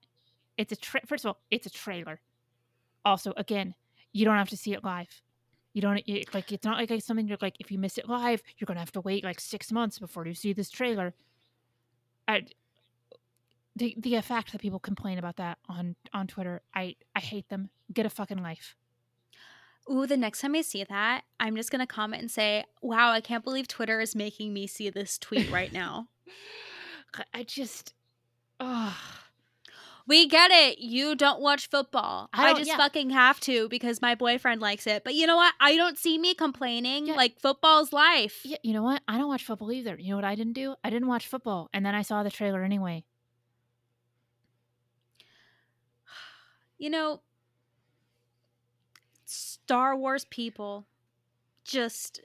[SPEAKER 2] It's a tra- first of all, it's a trailer. Also, again, you don't have to see it live. You don't it, like it's not like it's something you're like if you miss it live, you're gonna have to wait like six months before you see this trailer. I, the the fact that people complain about that on on Twitter, I I hate them. Get a fucking life.
[SPEAKER 1] Ooh, the next time I see that, I'm just gonna comment and say, "Wow, I can't believe Twitter is making me see this tweet right now."
[SPEAKER 2] I- I just, oh,
[SPEAKER 1] we get it. You don't watch football.
[SPEAKER 2] I
[SPEAKER 1] I, just
[SPEAKER 2] yeah.
[SPEAKER 1] fucking have to because my boyfriend likes it. But you know what? I don't see me complaining.
[SPEAKER 2] Yeah.
[SPEAKER 1] Like football's life.
[SPEAKER 2] yeah. You know what? I don't watch football either. You know what I didn't do? I didn't watch football, and then I saw the trailer anyway.
[SPEAKER 1] You know, Star Wars people just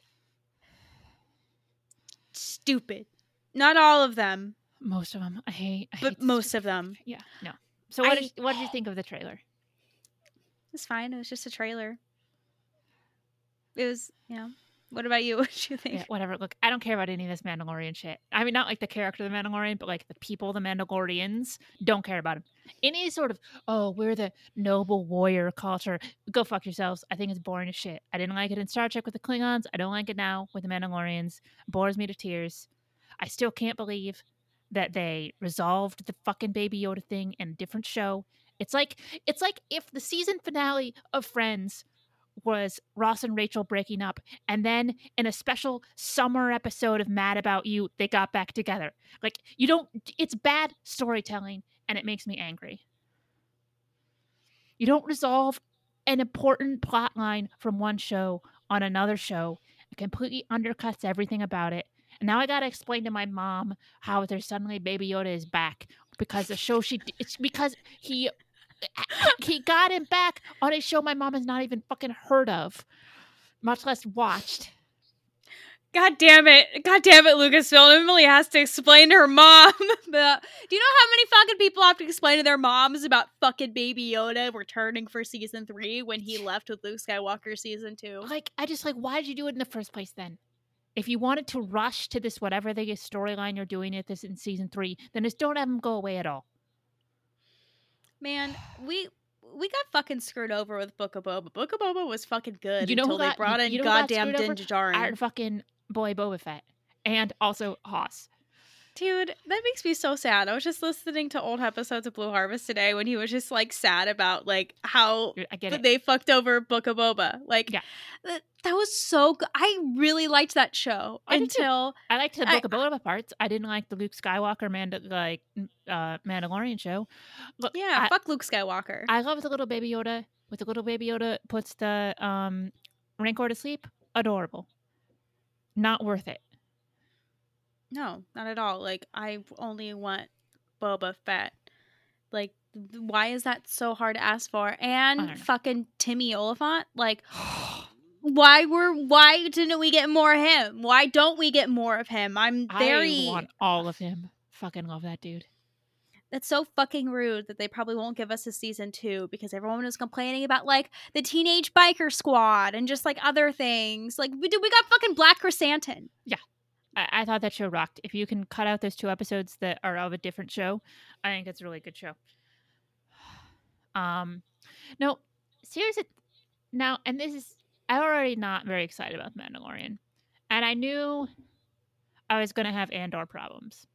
[SPEAKER 1] stupid. Not all of them,
[SPEAKER 2] Most of them, I hate. I
[SPEAKER 1] but
[SPEAKER 2] hate
[SPEAKER 1] most
[SPEAKER 2] stupid
[SPEAKER 1] of them.
[SPEAKER 2] Yeah, no. So what
[SPEAKER 1] I-
[SPEAKER 2] did what did you think of the trailer?
[SPEAKER 1] It's fine. It was just a trailer. It was, yeah. What about you? What did you think?
[SPEAKER 2] Yeah, whatever. Look, I don't care about any of this Mandalorian shit. I mean, not like the character of the Mandalorian, but like the people, the Mandalorians, don't care about him. Any sort of, oh, we're the noble warrior culture. Go fuck yourselves. I think it's boring as shit. I didn't like it in Star Trek with the Klingons. I don't like it now with the Mandalorians. Bores me to tears. I still can't believe that they resolved the fucking Baby Yoda thing in a different show. It's like it's like if the season finale of Friends was Ross and Rachel breaking up, and then in a special summer episode of Mad About You, they got back together. Like you don't it's bad storytelling and it makes me angry. You don't resolve an important plot line from one show on another show. It completely undercuts everything about it. And now I gotta explain to my mom how there's suddenly Baby Yoda is back because the show she it's because he he got him back on a show my mom has not even fucking heard of, much less watched.
[SPEAKER 1] God damn it. God damn it, Lucasfilm. Emily has to explain to her mom. do you know how many fucking people have to explain to their moms about fucking Baby Yoda returning for season three when he left with Luke Skywalker season two?
[SPEAKER 2] Like, I just like, why did you do it in the first place then? If you wanted to rush to this, whatever the uh, storyline you're doing at this in season three, then just don't have them go away at all.
[SPEAKER 1] Man, we we got fucking screwed over with Book of Boba. Book of Boba was fucking good
[SPEAKER 2] You know who
[SPEAKER 1] until they brought in
[SPEAKER 2] you know
[SPEAKER 1] goddamn? Din Djarin.
[SPEAKER 2] Our fucking boy Boba Fett. And also Haas.
[SPEAKER 1] Dude, that makes me so sad. I was just listening to old episodes of Blue Harvest today when he was just like sad about like how
[SPEAKER 2] Dude, I
[SPEAKER 1] they fucked over Book of Boba. Like,
[SPEAKER 2] Yeah.
[SPEAKER 1] that, that was so good. I really liked that show
[SPEAKER 2] I
[SPEAKER 1] until
[SPEAKER 2] I liked the
[SPEAKER 1] I-
[SPEAKER 2] Book of Boba parts. I didn't like the Luke Skywalker Manda- like uh, Mandalorian show. Look,
[SPEAKER 1] yeah,
[SPEAKER 2] I,
[SPEAKER 1] fuck Luke Skywalker.
[SPEAKER 2] I love the little baby Yoda. With the little baby Yoda puts the um, Rancor to sleep. Adorable. Not worth it.
[SPEAKER 1] No, not at all. Like, I only want Boba Fett. Like, why is that so hard to ask for? And fucking Timmy Olyphant. Like, why were why didn't we get more of him? Why don't we get more of him? I'm very
[SPEAKER 2] I want all of him. Fucking love that dude.
[SPEAKER 1] That's so fucking rude that they probably won't give us a season two because everyone was complaining about like the teenage biker squad and just like other things. Like we do, we got fucking Black Chrysanthemum.
[SPEAKER 2] I, I thought that show rocked. If you can cut out those two episodes that are of a different show, I think it's a really good show. Um, no, seriously, now, and this is, I'm already not very excited about Mandalorian, and I knew I was going to have Andor problems.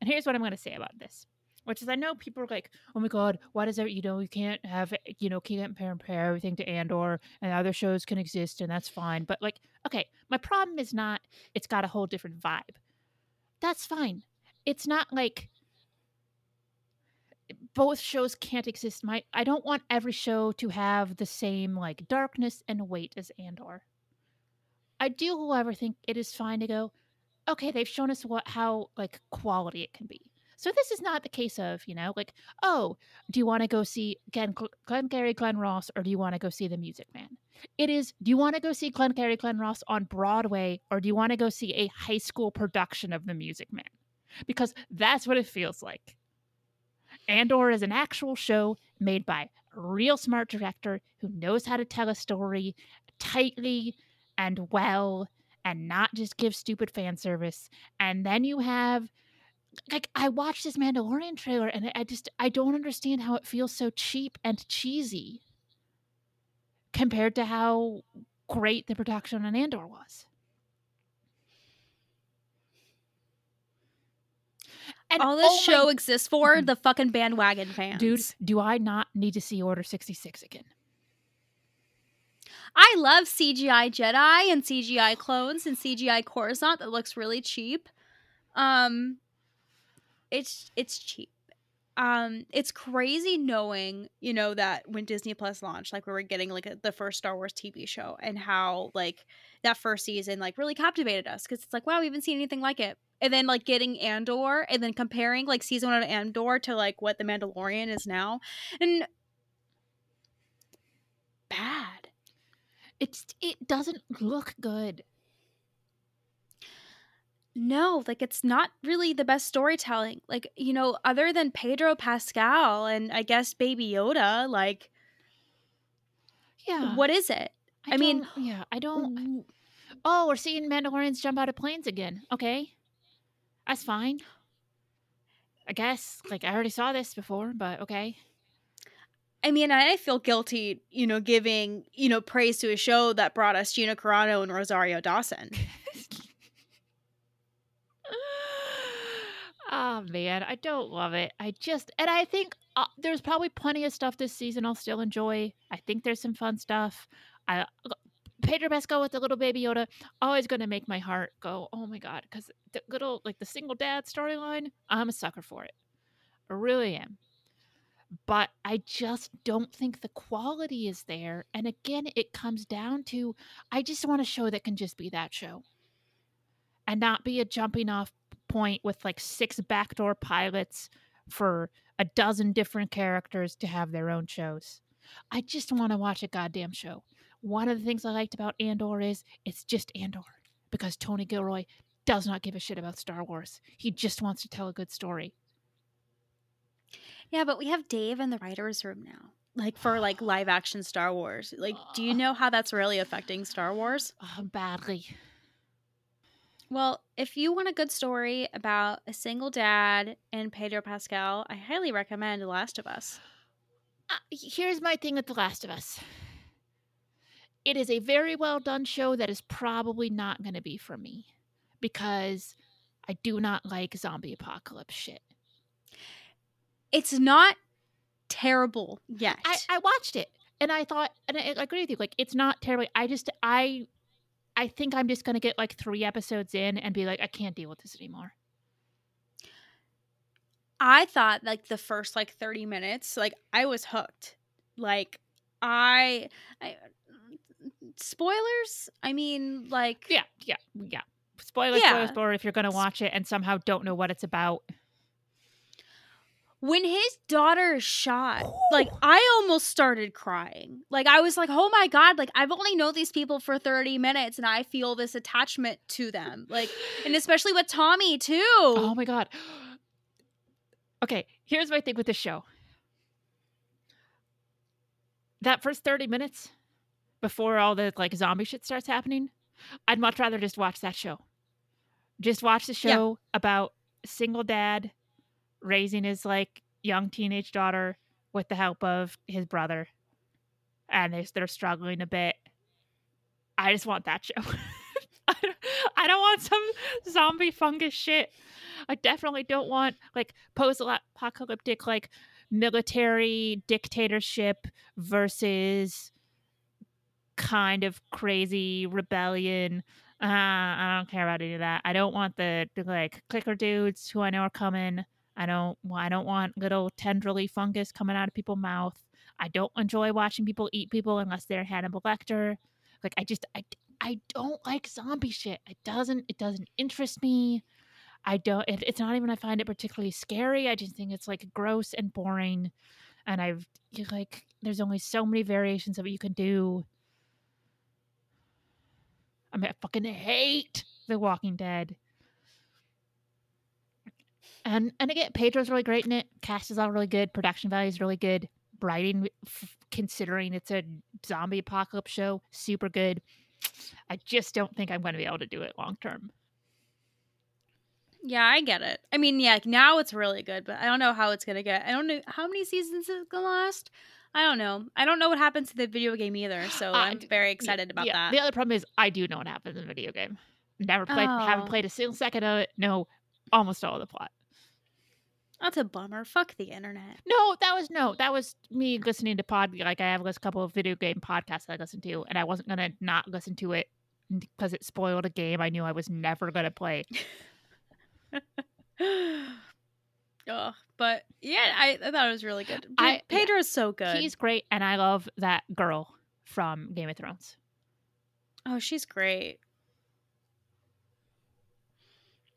[SPEAKER 2] And here's what I'm going to say about this, which is I know people are like, oh my god, why does that? you know, you can't have, you know, can't compare, everything to Andor, and other shows can exist, and that's fine. But like, okay, my problem is not it's got a whole different vibe. That's fine. It's not like both shows can't exist. My I don't want every show to have the same like darkness and weight as Andor. I do, however, think it is fine to go, okay, they've shown us what how like quality it can be. So this is not the case of, you know, like, oh, do you want to go see Glenn, Glengarry Glen Ross, or do you want to go see The Music Man? It is, do you want to go see Glengarry Glen Ross on Broadway, or do you want to go see a high school production of The Music Man? Because that's what it feels like. Andor is an actual show made by a real smart director who knows how to tell a story tightly and well and not just give stupid fan service. And then you have like I watched this Mandalorian trailer and I- I just I don't understand how it feels so cheap and cheesy compared to how great the production on Andor was. And
[SPEAKER 1] All this
[SPEAKER 2] oh my
[SPEAKER 1] show exists for
[SPEAKER 2] Mhm.
[SPEAKER 1] the fucking bandwagon fans.
[SPEAKER 2] dude, do I not need to see Order 66 again?
[SPEAKER 1] I love CGI Jedi and CGI clones and CGI Coruscant that looks really cheap. Um it's it's cheap. Um it's crazy knowing, you know, that when Disney Plus launched, like we were getting like a, the first Star Wars TV show and how like that first season like really captivated us cuz it's like wow, we haven't seen anything like it. And then like getting Andor and then comparing like season 1 of Andor to like what the Mandalorian is now. And bad.
[SPEAKER 2] It's it doesn't look good.
[SPEAKER 1] No, like it's not really the best storytelling. Like, you know, other than Pedro Pascal and I guess Baby Yoda, like
[SPEAKER 2] Yeah.
[SPEAKER 1] what is it? I mean-
[SPEAKER 2] yeah, I don't Oh, we're seeing Mandalorians jump out of planes again. Okay. That's fine. I guess. Like I already saw this before, but okay.
[SPEAKER 1] I mean, I feel guilty, you know, giving, you know, praise to a show that brought us Gina Carano and Rosario Dawson.
[SPEAKER 2] oh man, I don't love it. I just and I think uh, there's probably plenty of stuff this season I'll still enjoy. I think there's some fun stuff. I Pedro Pascal with the little baby Yoda always going to make my heart go, "Oh my god," cuz the little like the single dad storyline, I'm a sucker for it. I really am. But I just don't think the quality is there. And again, it comes down to I just want a show that can just be that show and not be a jumping off point with like six backdoor pilots for a dozen different characters to have their own shows. I just want to watch a goddamn show. One of the things I liked about Andor is it's just Andor because Tony Gilroy does not give a shit about Star Wars. He just wants to tell a good story.
[SPEAKER 1] Yeah, but we have Dave in the writers' room now. Like for like live action Star Wars. Like, do you know how that's really affecting Star Wars?
[SPEAKER 2] Uh, badly.
[SPEAKER 1] Well, if you want a good story about a single dad and Pedro Pascal, I highly recommend The Last of Us.
[SPEAKER 2] Uh, here's my thing with The Last of Us. It is a very well done show that is probably not going to be for me because I do not like zombie apocalypse shit.
[SPEAKER 1] It's not terrible yet.
[SPEAKER 2] I, I watched it and I thought, and I, I agree with you, like it's not terrible. I just, I, I think I'm just gonna get like three episodes in and be like, I can't deal with this anymore.
[SPEAKER 1] I thought like the first like 30 minutes, like I was hooked. Like I, I spoilers. I mean, like
[SPEAKER 2] Yeah, yeah, yeah. Spoilers,
[SPEAKER 1] Yeah.
[SPEAKER 2] spoiler, spoiler. If you're gonna watch it and somehow don't know what it's about,
[SPEAKER 1] when his daughter is shot, like I almost started crying. Like I was like, "Oh my god, like I've only known these people for 30 minutes and I feel this attachment to them." Like and especially with Tommy too.
[SPEAKER 2] Oh my god. Okay, here's my thing with this show. That first 30 minutes before all the like zombie shit starts happening, I'd much rather just watch that show. Just watch the
[SPEAKER 1] Yeah.
[SPEAKER 2] show about single dad raising his like young teenage daughter with the help of his brother. And they, they're struggling a bit. I just want that show. I don't, want some zombie fungus shit. I definitely don't want like post-apocalyptic like military dictatorship versus kind of crazy rebellion. Uh, I don't care about any of that. I don't want the, the like clicker dudes who I know are coming. I don't. I don't want little tendrily fungus coming out of people's mouth. I don't enjoy watching people eat people unless they're Hannibal Lecter. Like I just I I don't like zombie shit. It doesn't it doesn't interest me. I don't it, it's not even I find it particularly scary. I just think it's like gross and boring. And I've like there's only so many variations of it you can do. I mean I fucking hate The Walking Dead. And and again, Pedro's really great in it. Cast is all really good. Production value is really good. Writing, f- considering it's a zombie apocalypse show, super good. I just don't think I'm going to be able to do it long term.
[SPEAKER 1] Yeah, I get it. I mean, yeah, now it's really good, but I don't know how it's gonna get. I don't know how many seasons it's gonna last. I don't know. I don't know what happens to the video game either, so
[SPEAKER 2] Uh,
[SPEAKER 1] I'm very excited about
[SPEAKER 2] Yeah,
[SPEAKER 1] that.
[SPEAKER 2] The other problem is I do know what happens in the video game. Never played, haven't
[SPEAKER 1] Oh.
[SPEAKER 2] played a single second of it. Know almost all of the plot.
[SPEAKER 1] That's a bummer. Fuck the internet.
[SPEAKER 2] No, that was no, that was me listening to pod. Like I have a couple of video game podcasts that I listen to, and I wasn't gonna not listen to it because it spoiled a game I knew I was never gonna play.
[SPEAKER 1] oh, but yeah, I, I thought it was really good.
[SPEAKER 2] I-
[SPEAKER 1] I, Pedro's so good.
[SPEAKER 2] He's great, and I love that girl from Game of Thrones.
[SPEAKER 1] oh, she's great.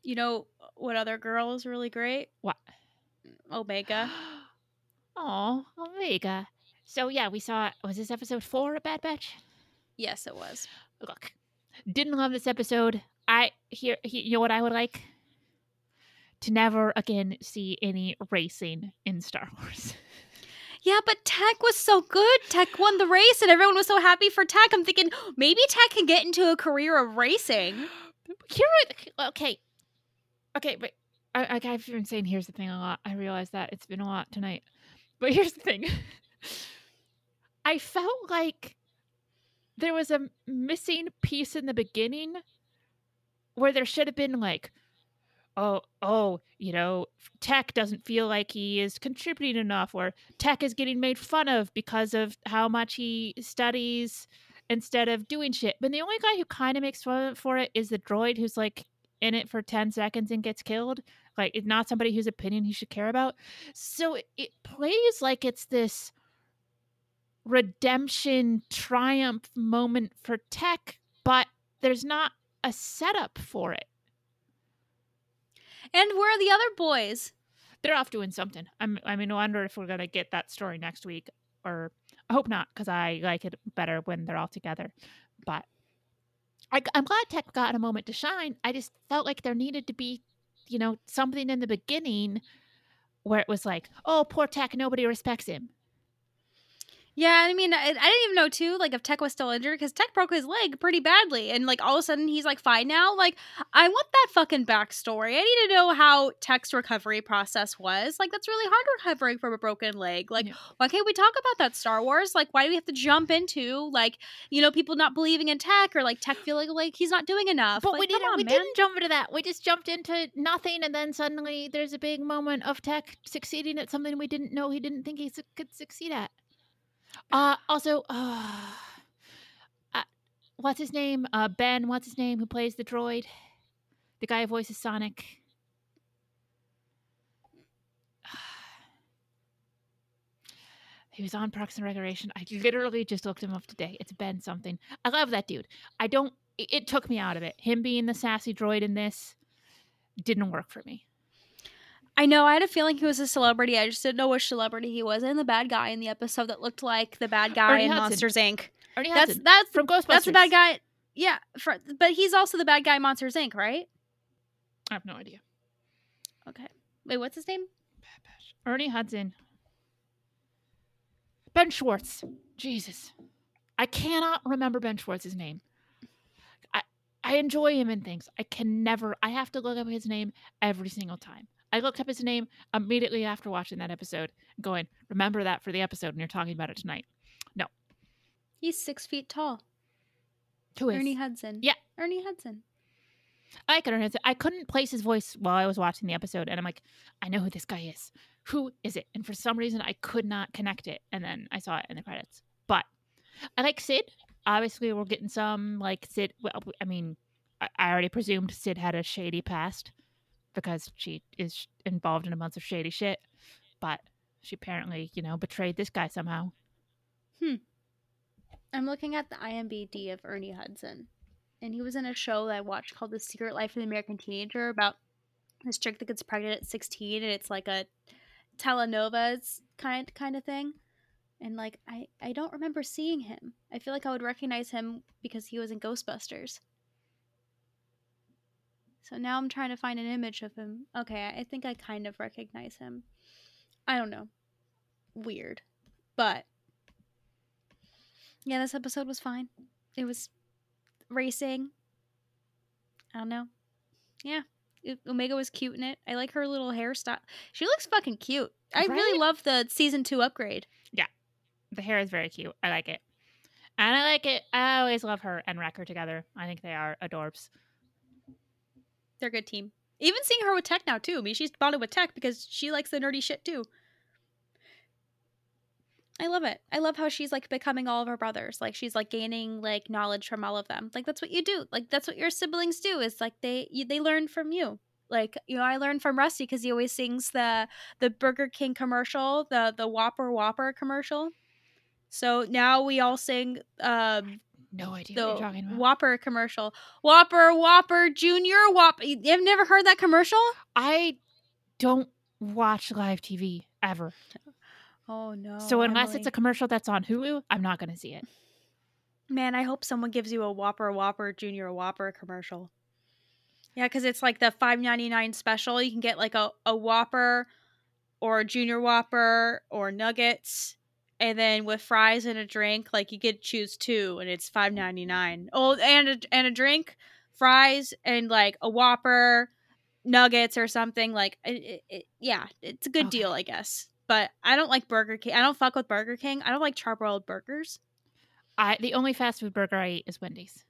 [SPEAKER 1] You know what other girl is really great?
[SPEAKER 2] What?
[SPEAKER 1] Omega.
[SPEAKER 2] Oh, Omega. So yeah, we saw. Was this episode four of Bad Batch?
[SPEAKER 1] Yes, it was.
[SPEAKER 2] Look, didn't love this episode. I here, he, you know what I would like to never again see any racing in Star Wars.
[SPEAKER 1] Yeah, but Tech was so good. Tech won the race, and everyone was so happy for Tech. I'm thinking maybe Tech can get into a career of racing.
[SPEAKER 2] Here, okay, okay, but I, I, I've been saying here's the thing a lot. I realize that it's been a lot tonight, but here's the thing. I felt like there was a missing piece in the beginning where there should have been like, oh, oh, you know, Tech doesn't feel like he is contributing enough, or Tech is getting made fun of because of how much he studies instead of doing shit. But the only guy who kind of makes fun for it is the droid who's like in it for 10 seconds and gets killed. Like, it's not somebody whose opinion he should care about. So it, it plays like it's this redemption triumph moment for Tech, but there's not a setup for it.
[SPEAKER 1] And where are the other boys?
[SPEAKER 2] they're off doing something. I'm, I mean, I wonder if we're gonna get that story next week, or I hope not, because I like it better when they're all together. But I, I'm glad Tech got a moment to shine. I just felt like there needed to be, you know, something in the beginning where it was like, oh, poor Tech, nobody respects him.
[SPEAKER 1] Yeah, I mean, I, I didn't even know too, like if Tech was still injured because Tech broke his leg pretty badly, and like all of a sudden he's like fine now. Like, I want that fucking backstory. I need to know how Tech's recovery process was. Like, that's really hard recovering from a broken leg. Like,
[SPEAKER 2] Yeah.
[SPEAKER 1] why can't we talk about that Star Wars? Like, why do we have to jump into like you know people not believing in Tech or like Tech feeling like he's not doing enough?
[SPEAKER 2] But
[SPEAKER 1] Like,
[SPEAKER 2] we didn't.
[SPEAKER 1] on,
[SPEAKER 2] we
[SPEAKER 1] man.
[SPEAKER 2] didn't jump into that. We just jumped into nothing, and then suddenly there's a big moment of Tech succeeding at something we didn't know he didn't think he su- could succeed at. Uh, also, uh, uh, what's his name? Uh, Ben. What's his name? Who plays the droid? The guy who voices Sonic. He was on Parks and Recreation. I literally just looked him up today. It's Ben something. I love that dude. I don't. It, it took me out of it. Him being the sassy droid in this didn't work for me.
[SPEAKER 1] I know. I had a feeling he was a celebrity. I just didn't know which celebrity he was. And the bad guy in the episode that looked like the bad guy
[SPEAKER 2] Ernie
[SPEAKER 1] in
[SPEAKER 2] Hudson.
[SPEAKER 1] Monsters Inc.
[SPEAKER 2] Ernie
[SPEAKER 1] That's
[SPEAKER 2] Hudson
[SPEAKER 1] that's
[SPEAKER 2] from Ghostbusters.
[SPEAKER 1] that's the bad guy. Yeah, for, but he's also the bad guy in Monsters Inc. Right?
[SPEAKER 2] I have no idea.
[SPEAKER 1] Okay. Wait, what's his name?
[SPEAKER 2] Ernie Hudson. Ben Schwartz. Jesus. I cannot remember Ben Schwartz's name. I I enjoy him in things. I can never I have to look up his name every single time. I looked up his name immediately after watching that episode, going, remember that for the episode and you're talking about it tonight. No.
[SPEAKER 1] He's six feet tall.
[SPEAKER 2] Who is
[SPEAKER 1] Ernie Hudson.
[SPEAKER 2] Yeah.
[SPEAKER 1] Ernie Hudson.
[SPEAKER 2] I could Hudson. I couldn't place his voice while I was watching the episode, and I'm like, I know who this guy is. Who is it? And for some reason, I could not connect it. And then I saw it in the credits. But I like Cid. Obviously, we're getting some like Cid. Well, I mean, I I already presumed Cid had a shady past because she is involved in a bunch of shady shit. But she apparently, you know, betrayed this guy somehow. Hmm.
[SPEAKER 1] I'm looking at the IMBD of Ernie Hudson, and he was in a show that I watched called The Secret Life of the American Teenager about this chick that gets pregnant at 16, and it's like a telenovelas kind kind of thing. And like I I don't remember seeing him. I feel like I would recognize him because he was in Ghostbusters. So now I'm trying to find an image of him. Okay, I think I kind of recognize him. I don't know. Weird. But yeah, this episode was fine. It was racing. I don't know. Yeah. Omega was cute in it. I like her little hairstyle. She looks fucking cute. I really love the season two upgrade. Yeah.
[SPEAKER 2] The hair is very cute. I like it. And I like it. I always love her and Wrecker together. I think they are adorbs.
[SPEAKER 1] They're a good team. Even seeing her with Tech now too. I mean, she's bonded with Tech because she likes the nerdy shit too. I love it. I love how she's like becoming all of her brothers. Like she's like gaining like knowledge from all of them. Like that's what you do. Like that's what your siblings do. Is like they you, they learn from you. Like you know, I learned from Rusty because he always sings the the Burger King commercial, the the Whopper Whopper commercial. So now we all sing um,
[SPEAKER 2] No idea
[SPEAKER 1] the
[SPEAKER 2] what you're talking about.
[SPEAKER 1] Whopper commercial. Whopper Whopper Junior Whopper. You've never heard that commercial?
[SPEAKER 2] I don't watch live TV ever.
[SPEAKER 1] Oh no.
[SPEAKER 2] so unless it's a commercial that's on Hulu, I'm not going to see it.
[SPEAKER 1] Man, I hope someone gives you a Whopper Whopper Junior Whopper commercial. Yeah, because it's like the five ninety nine special. You can get like a, a Whopper or a Junior Whopper or nuggets. And then with fries and a drink, like you get to choose two and it's five mm-hmm. ninety nine. Oh, and a, and a drink, fries, and like a Whopper, nuggets or something. Like, it, it- yeah, it's a good
[SPEAKER 2] Okay.
[SPEAKER 1] deal, I guess. But I don't like Burger King. I don't fuck with Burger King. I don't like charbroiled burgers.
[SPEAKER 2] I the only fast food burger I eat is Wendy's.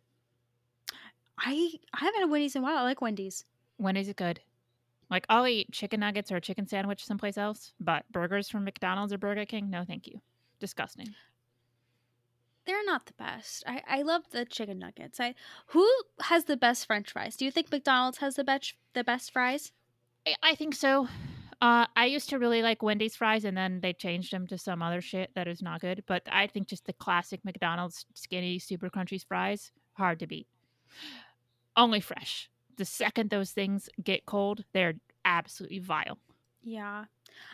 [SPEAKER 1] I I haven't had Wendy's in a while. I like Wendy's.
[SPEAKER 2] Wendy's is good. Like I'll eat chicken nuggets or a chicken sandwich someplace else, but burgers from McDonald's or Burger King, no, thank you. Disgusting.
[SPEAKER 1] They're not the best. I, I love the chicken nuggets. I who has the best French fries? Do you think McDonald's has the best the best fries?
[SPEAKER 2] I, I think so. Uh, I used to really like Wendy's fries, and then they changed them to some other shit that is not good. But I think just the classic McDonald's skinny, super crunchy fries hard to beat. Only fresh. The second those things get cold, they're absolutely vile.
[SPEAKER 1] Yeah.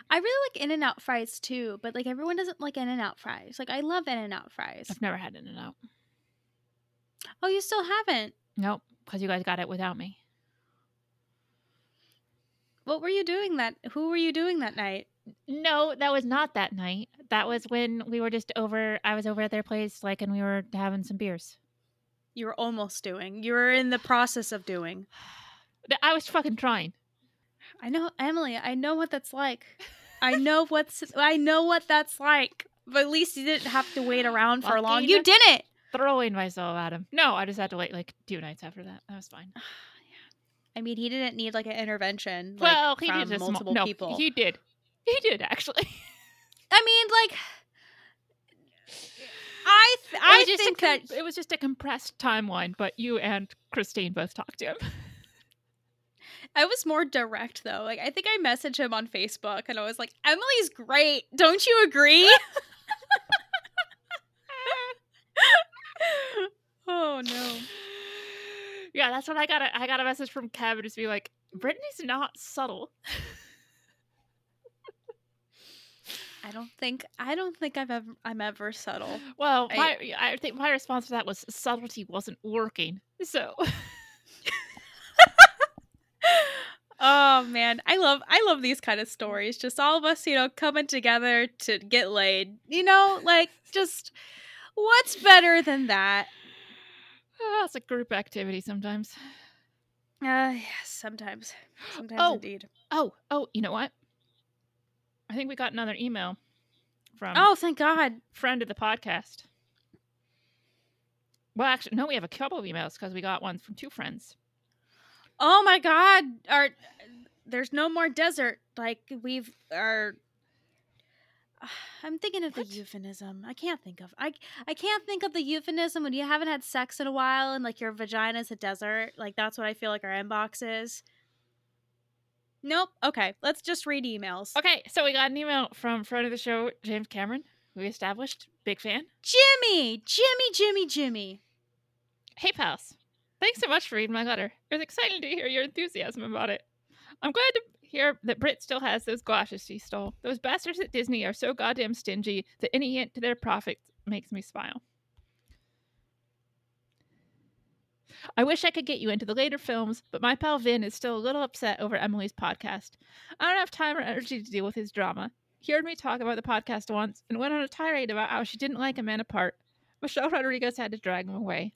[SPEAKER 1] I really like In and Out fries too, but like everyone doesn't like In and Out fries. Like I love In and Out fries.
[SPEAKER 2] I've never had In and Out.
[SPEAKER 1] Oh, you still haven't?
[SPEAKER 2] Nope, because you guys got it without me.
[SPEAKER 1] What were you doing that? Who were you doing that night?
[SPEAKER 2] No, that was not that night. That was when we were just over. I was over at their place, like, and we were having some beers.
[SPEAKER 1] You were almost doing. You were in the process of doing.
[SPEAKER 2] I was fucking trying.
[SPEAKER 1] I know, Emily. I know what that's like. I know what's. I know what that's like. But at least you didn't have to wait around for long. You didn't.
[SPEAKER 2] Throwing myself at him. No, I just had to wait like two nights after that. That was fine.
[SPEAKER 1] I mean, he didn't need like an intervention. Like,
[SPEAKER 2] well, he did small-
[SPEAKER 1] multiple
[SPEAKER 2] no,
[SPEAKER 1] people.
[SPEAKER 2] He did. He did actually.
[SPEAKER 1] I mean, like, I th- I
[SPEAKER 2] just
[SPEAKER 1] think
[SPEAKER 2] com-
[SPEAKER 1] that
[SPEAKER 2] it was just a compressed timeline, but you and Christine both talked to him.
[SPEAKER 1] I was more direct though. Like, I think I messaged him on Facebook, and I was like, "Emily's great. Don't you agree?" oh no.
[SPEAKER 2] yeah, that's when I got a I got a message from Kevin to be like, Brittany's not subtle.
[SPEAKER 1] I don't think I don't think I've ever I'm ever subtle.
[SPEAKER 2] Well,
[SPEAKER 1] I-
[SPEAKER 2] my I think my response to that was subtlety wasn't working. So
[SPEAKER 1] Oh man, I love I love these kind of stories. Just all of us, you know, coming together to get laid. You know, like just what's better than that?
[SPEAKER 2] uh, it's a group activity sometimes.
[SPEAKER 1] Uh yes, sometimes. Sometimes
[SPEAKER 2] Oh.
[SPEAKER 1] indeed.
[SPEAKER 2] Oh, oh, you know what? I think we got another email from
[SPEAKER 1] Oh, thank God.
[SPEAKER 2] friend of the podcast. Well, actually, no, we have a couple of emails because we got one from two friends.
[SPEAKER 1] Oh my God. Our there's no more desert. Like we've our I'm thinking of
[SPEAKER 2] What?
[SPEAKER 1] the euphemism. I can't think of I I can't think of the euphemism when you haven't had sex in a while and like your vagina's a desert. Like that's what I feel like our inbox is. Nope. Okay, let's just read emails.
[SPEAKER 2] Okay, so we got an email from friend of the show, James Cameron, who we established. Big fan.
[SPEAKER 1] Jimmy, Jimmy, Jimmy, Jimmy.
[SPEAKER 2] Hey, pals. Thanks so much for reading my letter. It was exciting to hear your enthusiasm about it. I'm glad to hear that Brit still has those glasses she stole. Those bastards at Disney are so goddamn stingy that any hint to their profits makes me smile. I wish I could get you into the later films, but my pal Vin is still a little upset over Emily's podcast. I don't have time or energy to deal with his drama. He heard me talk about the podcast once and went on a tirade about how she didn't like a man apart. Michelle Rodriguez had to drag him away.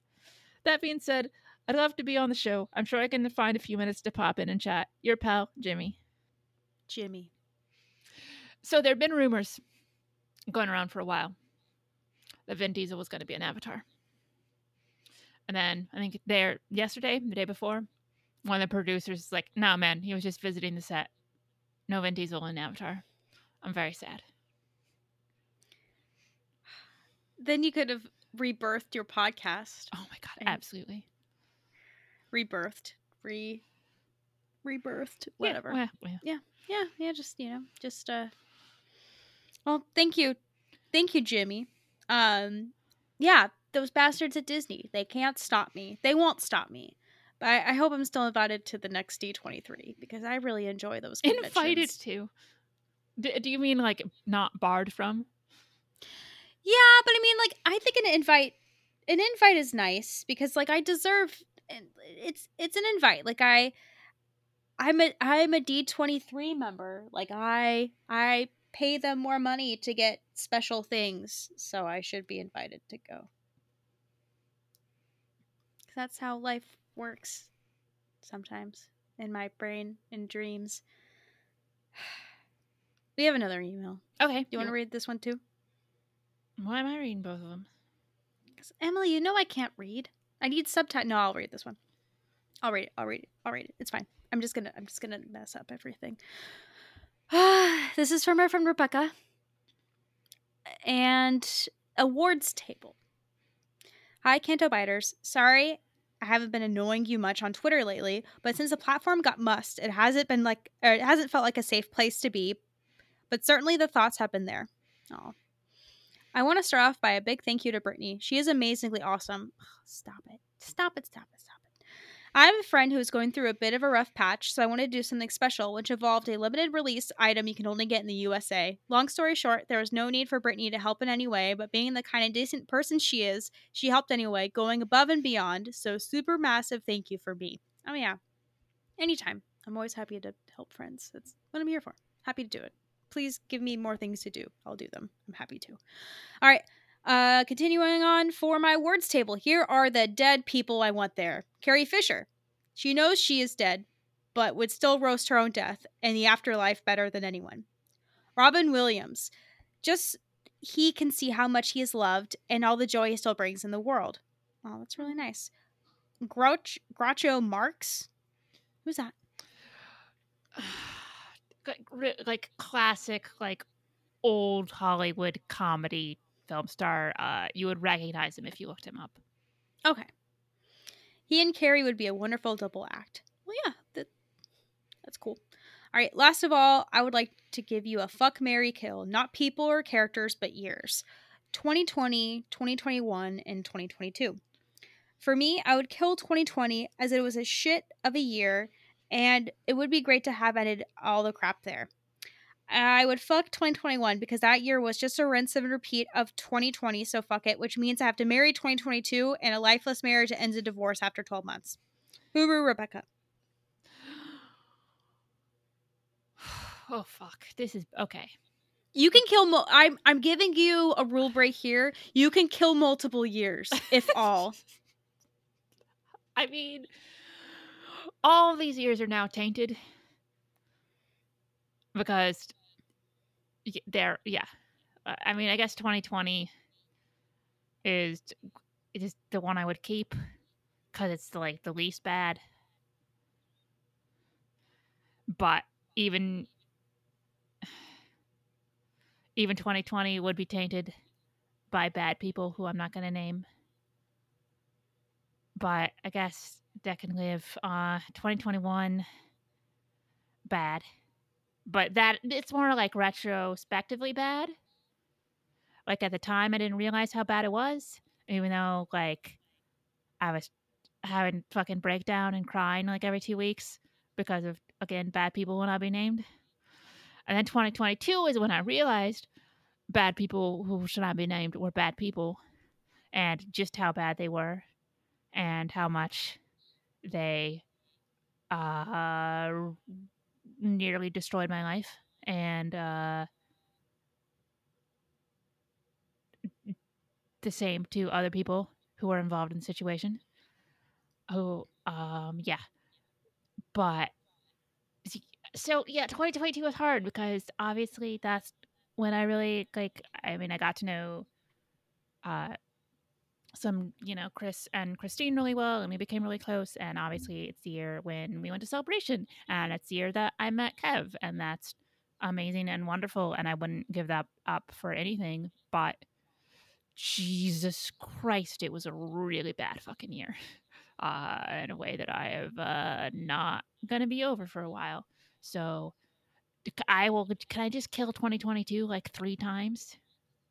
[SPEAKER 2] That being said, I'd love to be on the show. I'm sure I can find a few minutes to pop in and chat. Your pal, Jimmy.
[SPEAKER 1] Jimmy.
[SPEAKER 2] So there have been rumors going around for a while that Vin Diesel was going to be an Avatar. And then I think there yesterday, the day before, one of the producers is like, "No, man, he was just visiting the set. No Vin Diesel in Avatar." I'm very sad.
[SPEAKER 1] Then you could have rebirthed your podcast.
[SPEAKER 2] Oh my god,
[SPEAKER 1] And-
[SPEAKER 2] absolutely.
[SPEAKER 1] Rebirthed. Re rebirthed. Whatever.
[SPEAKER 2] Yeah, well.
[SPEAKER 1] yeah yeah just you know just uh well thank you thank you jimmy um yeah those bastards at disney they can't stop me they won't stop me but i, I hope i'm still invited to the next d23 because i really enjoy those
[SPEAKER 2] Invited to. D- do you mean like not barred from?
[SPEAKER 1] yeah but i mean like i think an invite an invite is nice because like i deserve and it's it's an invite like i i'm a i'm a d23 member like i i pay them more money to get special things so i should be invited to go that's how life works sometimes in my brain in dreams we have another email
[SPEAKER 2] Okay.
[SPEAKER 1] do you want to read this one too
[SPEAKER 2] Why am I reading both of them?
[SPEAKER 1] 'Cause, Emily, you know I can't read. I need subtitle. No, I'll read this one. I'll read it. I'll read it. I'll read it. It's fine. I'm just gonna. I'm just gonna mess up everything. this is from our friend Rebecca. And awards table. Hi, Canto Biters. Sorry, I haven't been annoying you much on Twitter lately, but since the platform got Musked, it hasn't been like, or it hasn't felt like a safe place to be. But certainly the thoughts have been there. Oh, I want to start off by a big thank you to Brittany. She is amazingly awesome. Stop it. Stop it. Stop it. Stop it. I have a friend who is going through a bit of a rough patch, so I wanted to do something special, which involved a limited release item you can only get in the USA. Long story short, there was no need for Brittany to help in any way, but being the kind of decent person she is, she helped anyway, going above and beyond. So, super massive thank you for me. Oh, yeah. Anytime. I'm always happy to help friends. That's what I'm here for. Happy to do it. Please give me more things to do. I'll do them. I'm happy to. All right. Uh, continuing on for my words table, here are the dead people I want there. Carrie Fisher. She knows she is dead, but would still roast her own death and the afterlife better than anyone. Robin Williams. Just he can see how much he is loved and all the joy he still brings in the world. Oh, that's really nice. Grouch, Groucho Marx. Who's that?
[SPEAKER 2] like, classic, like old Hollywood comedy film star. Uh, you would recognize him if you looked him up.
[SPEAKER 1] Okay. He and Carrie would be a wonderful double act. Well, yeah, that, that's cool. All right, last of all, I would like to give you a fuck Mary kill, not people or characters, but years 2020, 2021, and 2022. For me, I would kill 2020 as it was a shit of a year, and it would be great to have ended all the crap there. I would fuck 2021 because that year was just a rinse and repeat of 2020, so fuck it, which means I have to marry 2022 and a lifeless marriage ends in divorce after 12 months. Hooroo, Rebecca.
[SPEAKER 2] Oh fuck. This is okay.
[SPEAKER 1] You can kill. Mo- I'm I'm giving you a rule break here. You can kill multiple years, if all.
[SPEAKER 2] I mean, all these years are now tainted because they're yeah. I mean, I guess 2020 is it is the one I would keep because it's the, like the least bad. But even even 2020 would be tainted by bad people who I'm not going to name. But I guess that can live. Uh, 2021, bad. But that it's more like retrospectively bad. Like at the time, I didn't realize how bad it was, even though like I was having fucking breakdown and crying like every two weeks because of again bad people will not be named. And then 2022 is when I realized bad people who should not be named were bad people and just how bad they were and how much they uh nearly destroyed my life and uh the same to other people who were involved in the situation. Who um yeah. But so yeah 2022 was hard because obviously that's when i really like i mean i got to know uh some you know chris and christine really well and we became really close and obviously it's the year when we went to celebration and it's the year that i met kev and that's amazing and wonderful and i wouldn't give that up for anything but jesus christ it was a really bad fucking year uh in a way that i have uh not gonna be over for a while. So i will can i just kill 2022 like three times?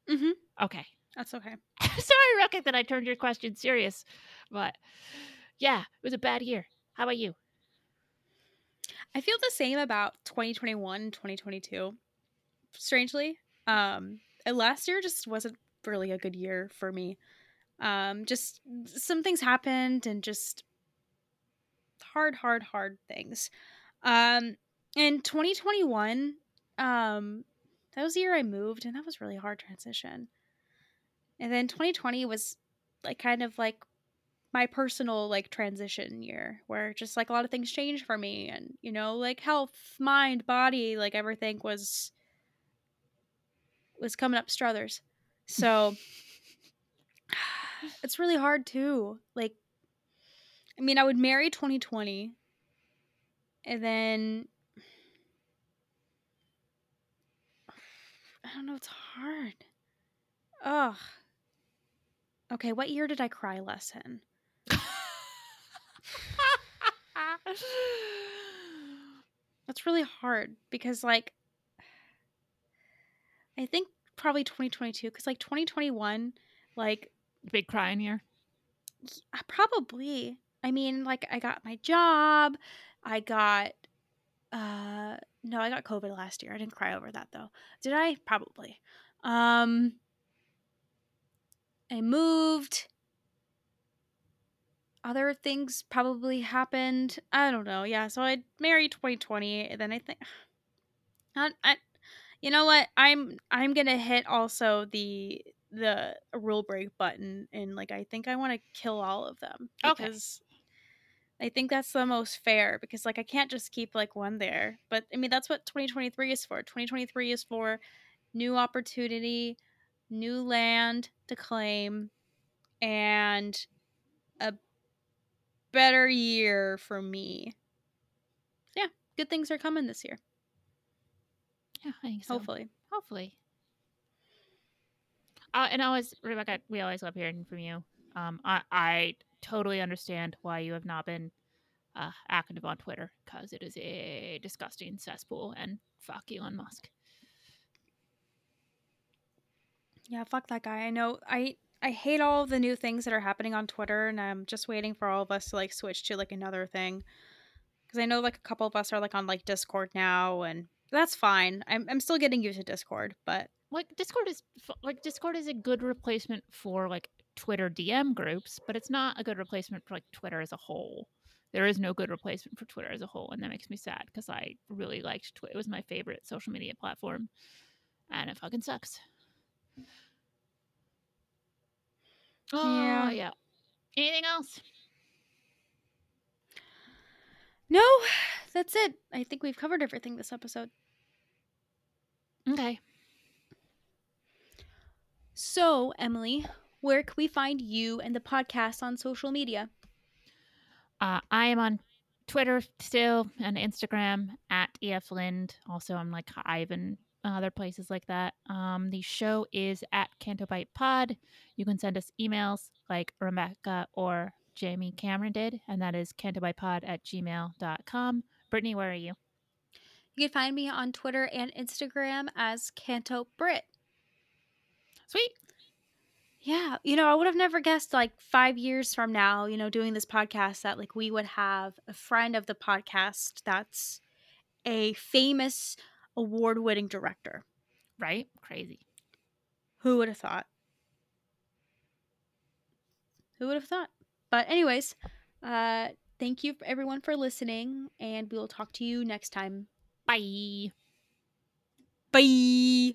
[SPEAKER 1] Mm-hmm.
[SPEAKER 2] okay
[SPEAKER 1] That's okay.
[SPEAKER 2] Sorry, Rocket, that I turned your question serious. But yeah, it was a bad year. How about you?
[SPEAKER 1] I feel the same about 2021 and 2022. Strangely, um, last year just wasn't really a good year for me. Um, just some things happened and just hard, hard, hard things. Um, in 2021, um, that was the year I moved, and that was really hard transition. And then 2020 was like kind of like my personal like transition year where just like a lot of things changed for me and you know like health mind body like everything was was coming up struthers. So it's really hard too like i mean i would marry 2020 and then i don't know it's hard. Ugh okay what year did i cry less in That's really hard because, like, I think probably 2022 because, like, 2021, like,
[SPEAKER 2] Big crying year.
[SPEAKER 1] y- probably I mean, like I got my job, I got uh no, I got COVID last year. I didn't cry over that though. Did I? Probably. Um I moved. Other things probably happened. I don't know. Yeah, so I married 2020 and then I think I, I you know what? I'm I'm going to hit also the the rule break button and like I think I want to kill all of them
[SPEAKER 2] Okay.
[SPEAKER 1] because I think that's the most fair because like I can't just keep like one there. But I mean that's what 2023 is for. 2023 is for new opportunity, new land to claim and a better year for me. Yeah, good things are coming this year.
[SPEAKER 2] Yeah, I think so.
[SPEAKER 1] Hopefully.
[SPEAKER 2] Hopefully. Uh, and always, Rebecca, we always love hearing from you. Um, I, I totally understand why you have not been uh, active on Twitter because it is a disgusting cesspool and fuck Elon Musk.
[SPEAKER 1] Yeah, fuck that guy. I know I I hate all the new things that are happening on Twitter and I'm just waiting for all of us to like switch to like another thing. Cuz I know like a couple of us are like on like Discord now and that's fine. I'm I'm still getting used to Discord, but
[SPEAKER 2] Like Discord is like Discord is a good replacement for like Twitter DM groups, but it's not a good replacement for like Twitter as a whole. There is no good replacement for Twitter as a whole, and that makes me sad because I really liked Twitter. It was my favorite social media platform, and it fucking sucks. Oh,
[SPEAKER 1] Yeah.
[SPEAKER 2] yeah. Anything else?
[SPEAKER 1] no, that's it. I think we've covered everything this episode.
[SPEAKER 2] Okay.
[SPEAKER 1] So, Emily, where can we find you and the podcast on social media?
[SPEAKER 2] Uh, I am on Twitter still and Instagram at EF Lind. Also, I'm like Hive and other places like that. Um, the show is at Canto Bight Pod. You can send us emails like Rebecca or Jamie Cameron did, and that is cantobightpod at gmail.com. Brittany, where are you?
[SPEAKER 1] You can find me on Twitter and Instagram as Canto Brit.
[SPEAKER 2] Sweet.
[SPEAKER 1] Yeah, you know, I would have never guessed like 5 years from now, you know, doing this podcast that like we would have a friend of the podcast that's a famous award-winning director.
[SPEAKER 2] Right? Crazy.
[SPEAKER 1] Who would have thought? Who would have thought? But anyways, uh thank you everyone for listening and we will talk to you next time.
[SPEAKER 2] Bye.
[SPEAKER 1] Bye.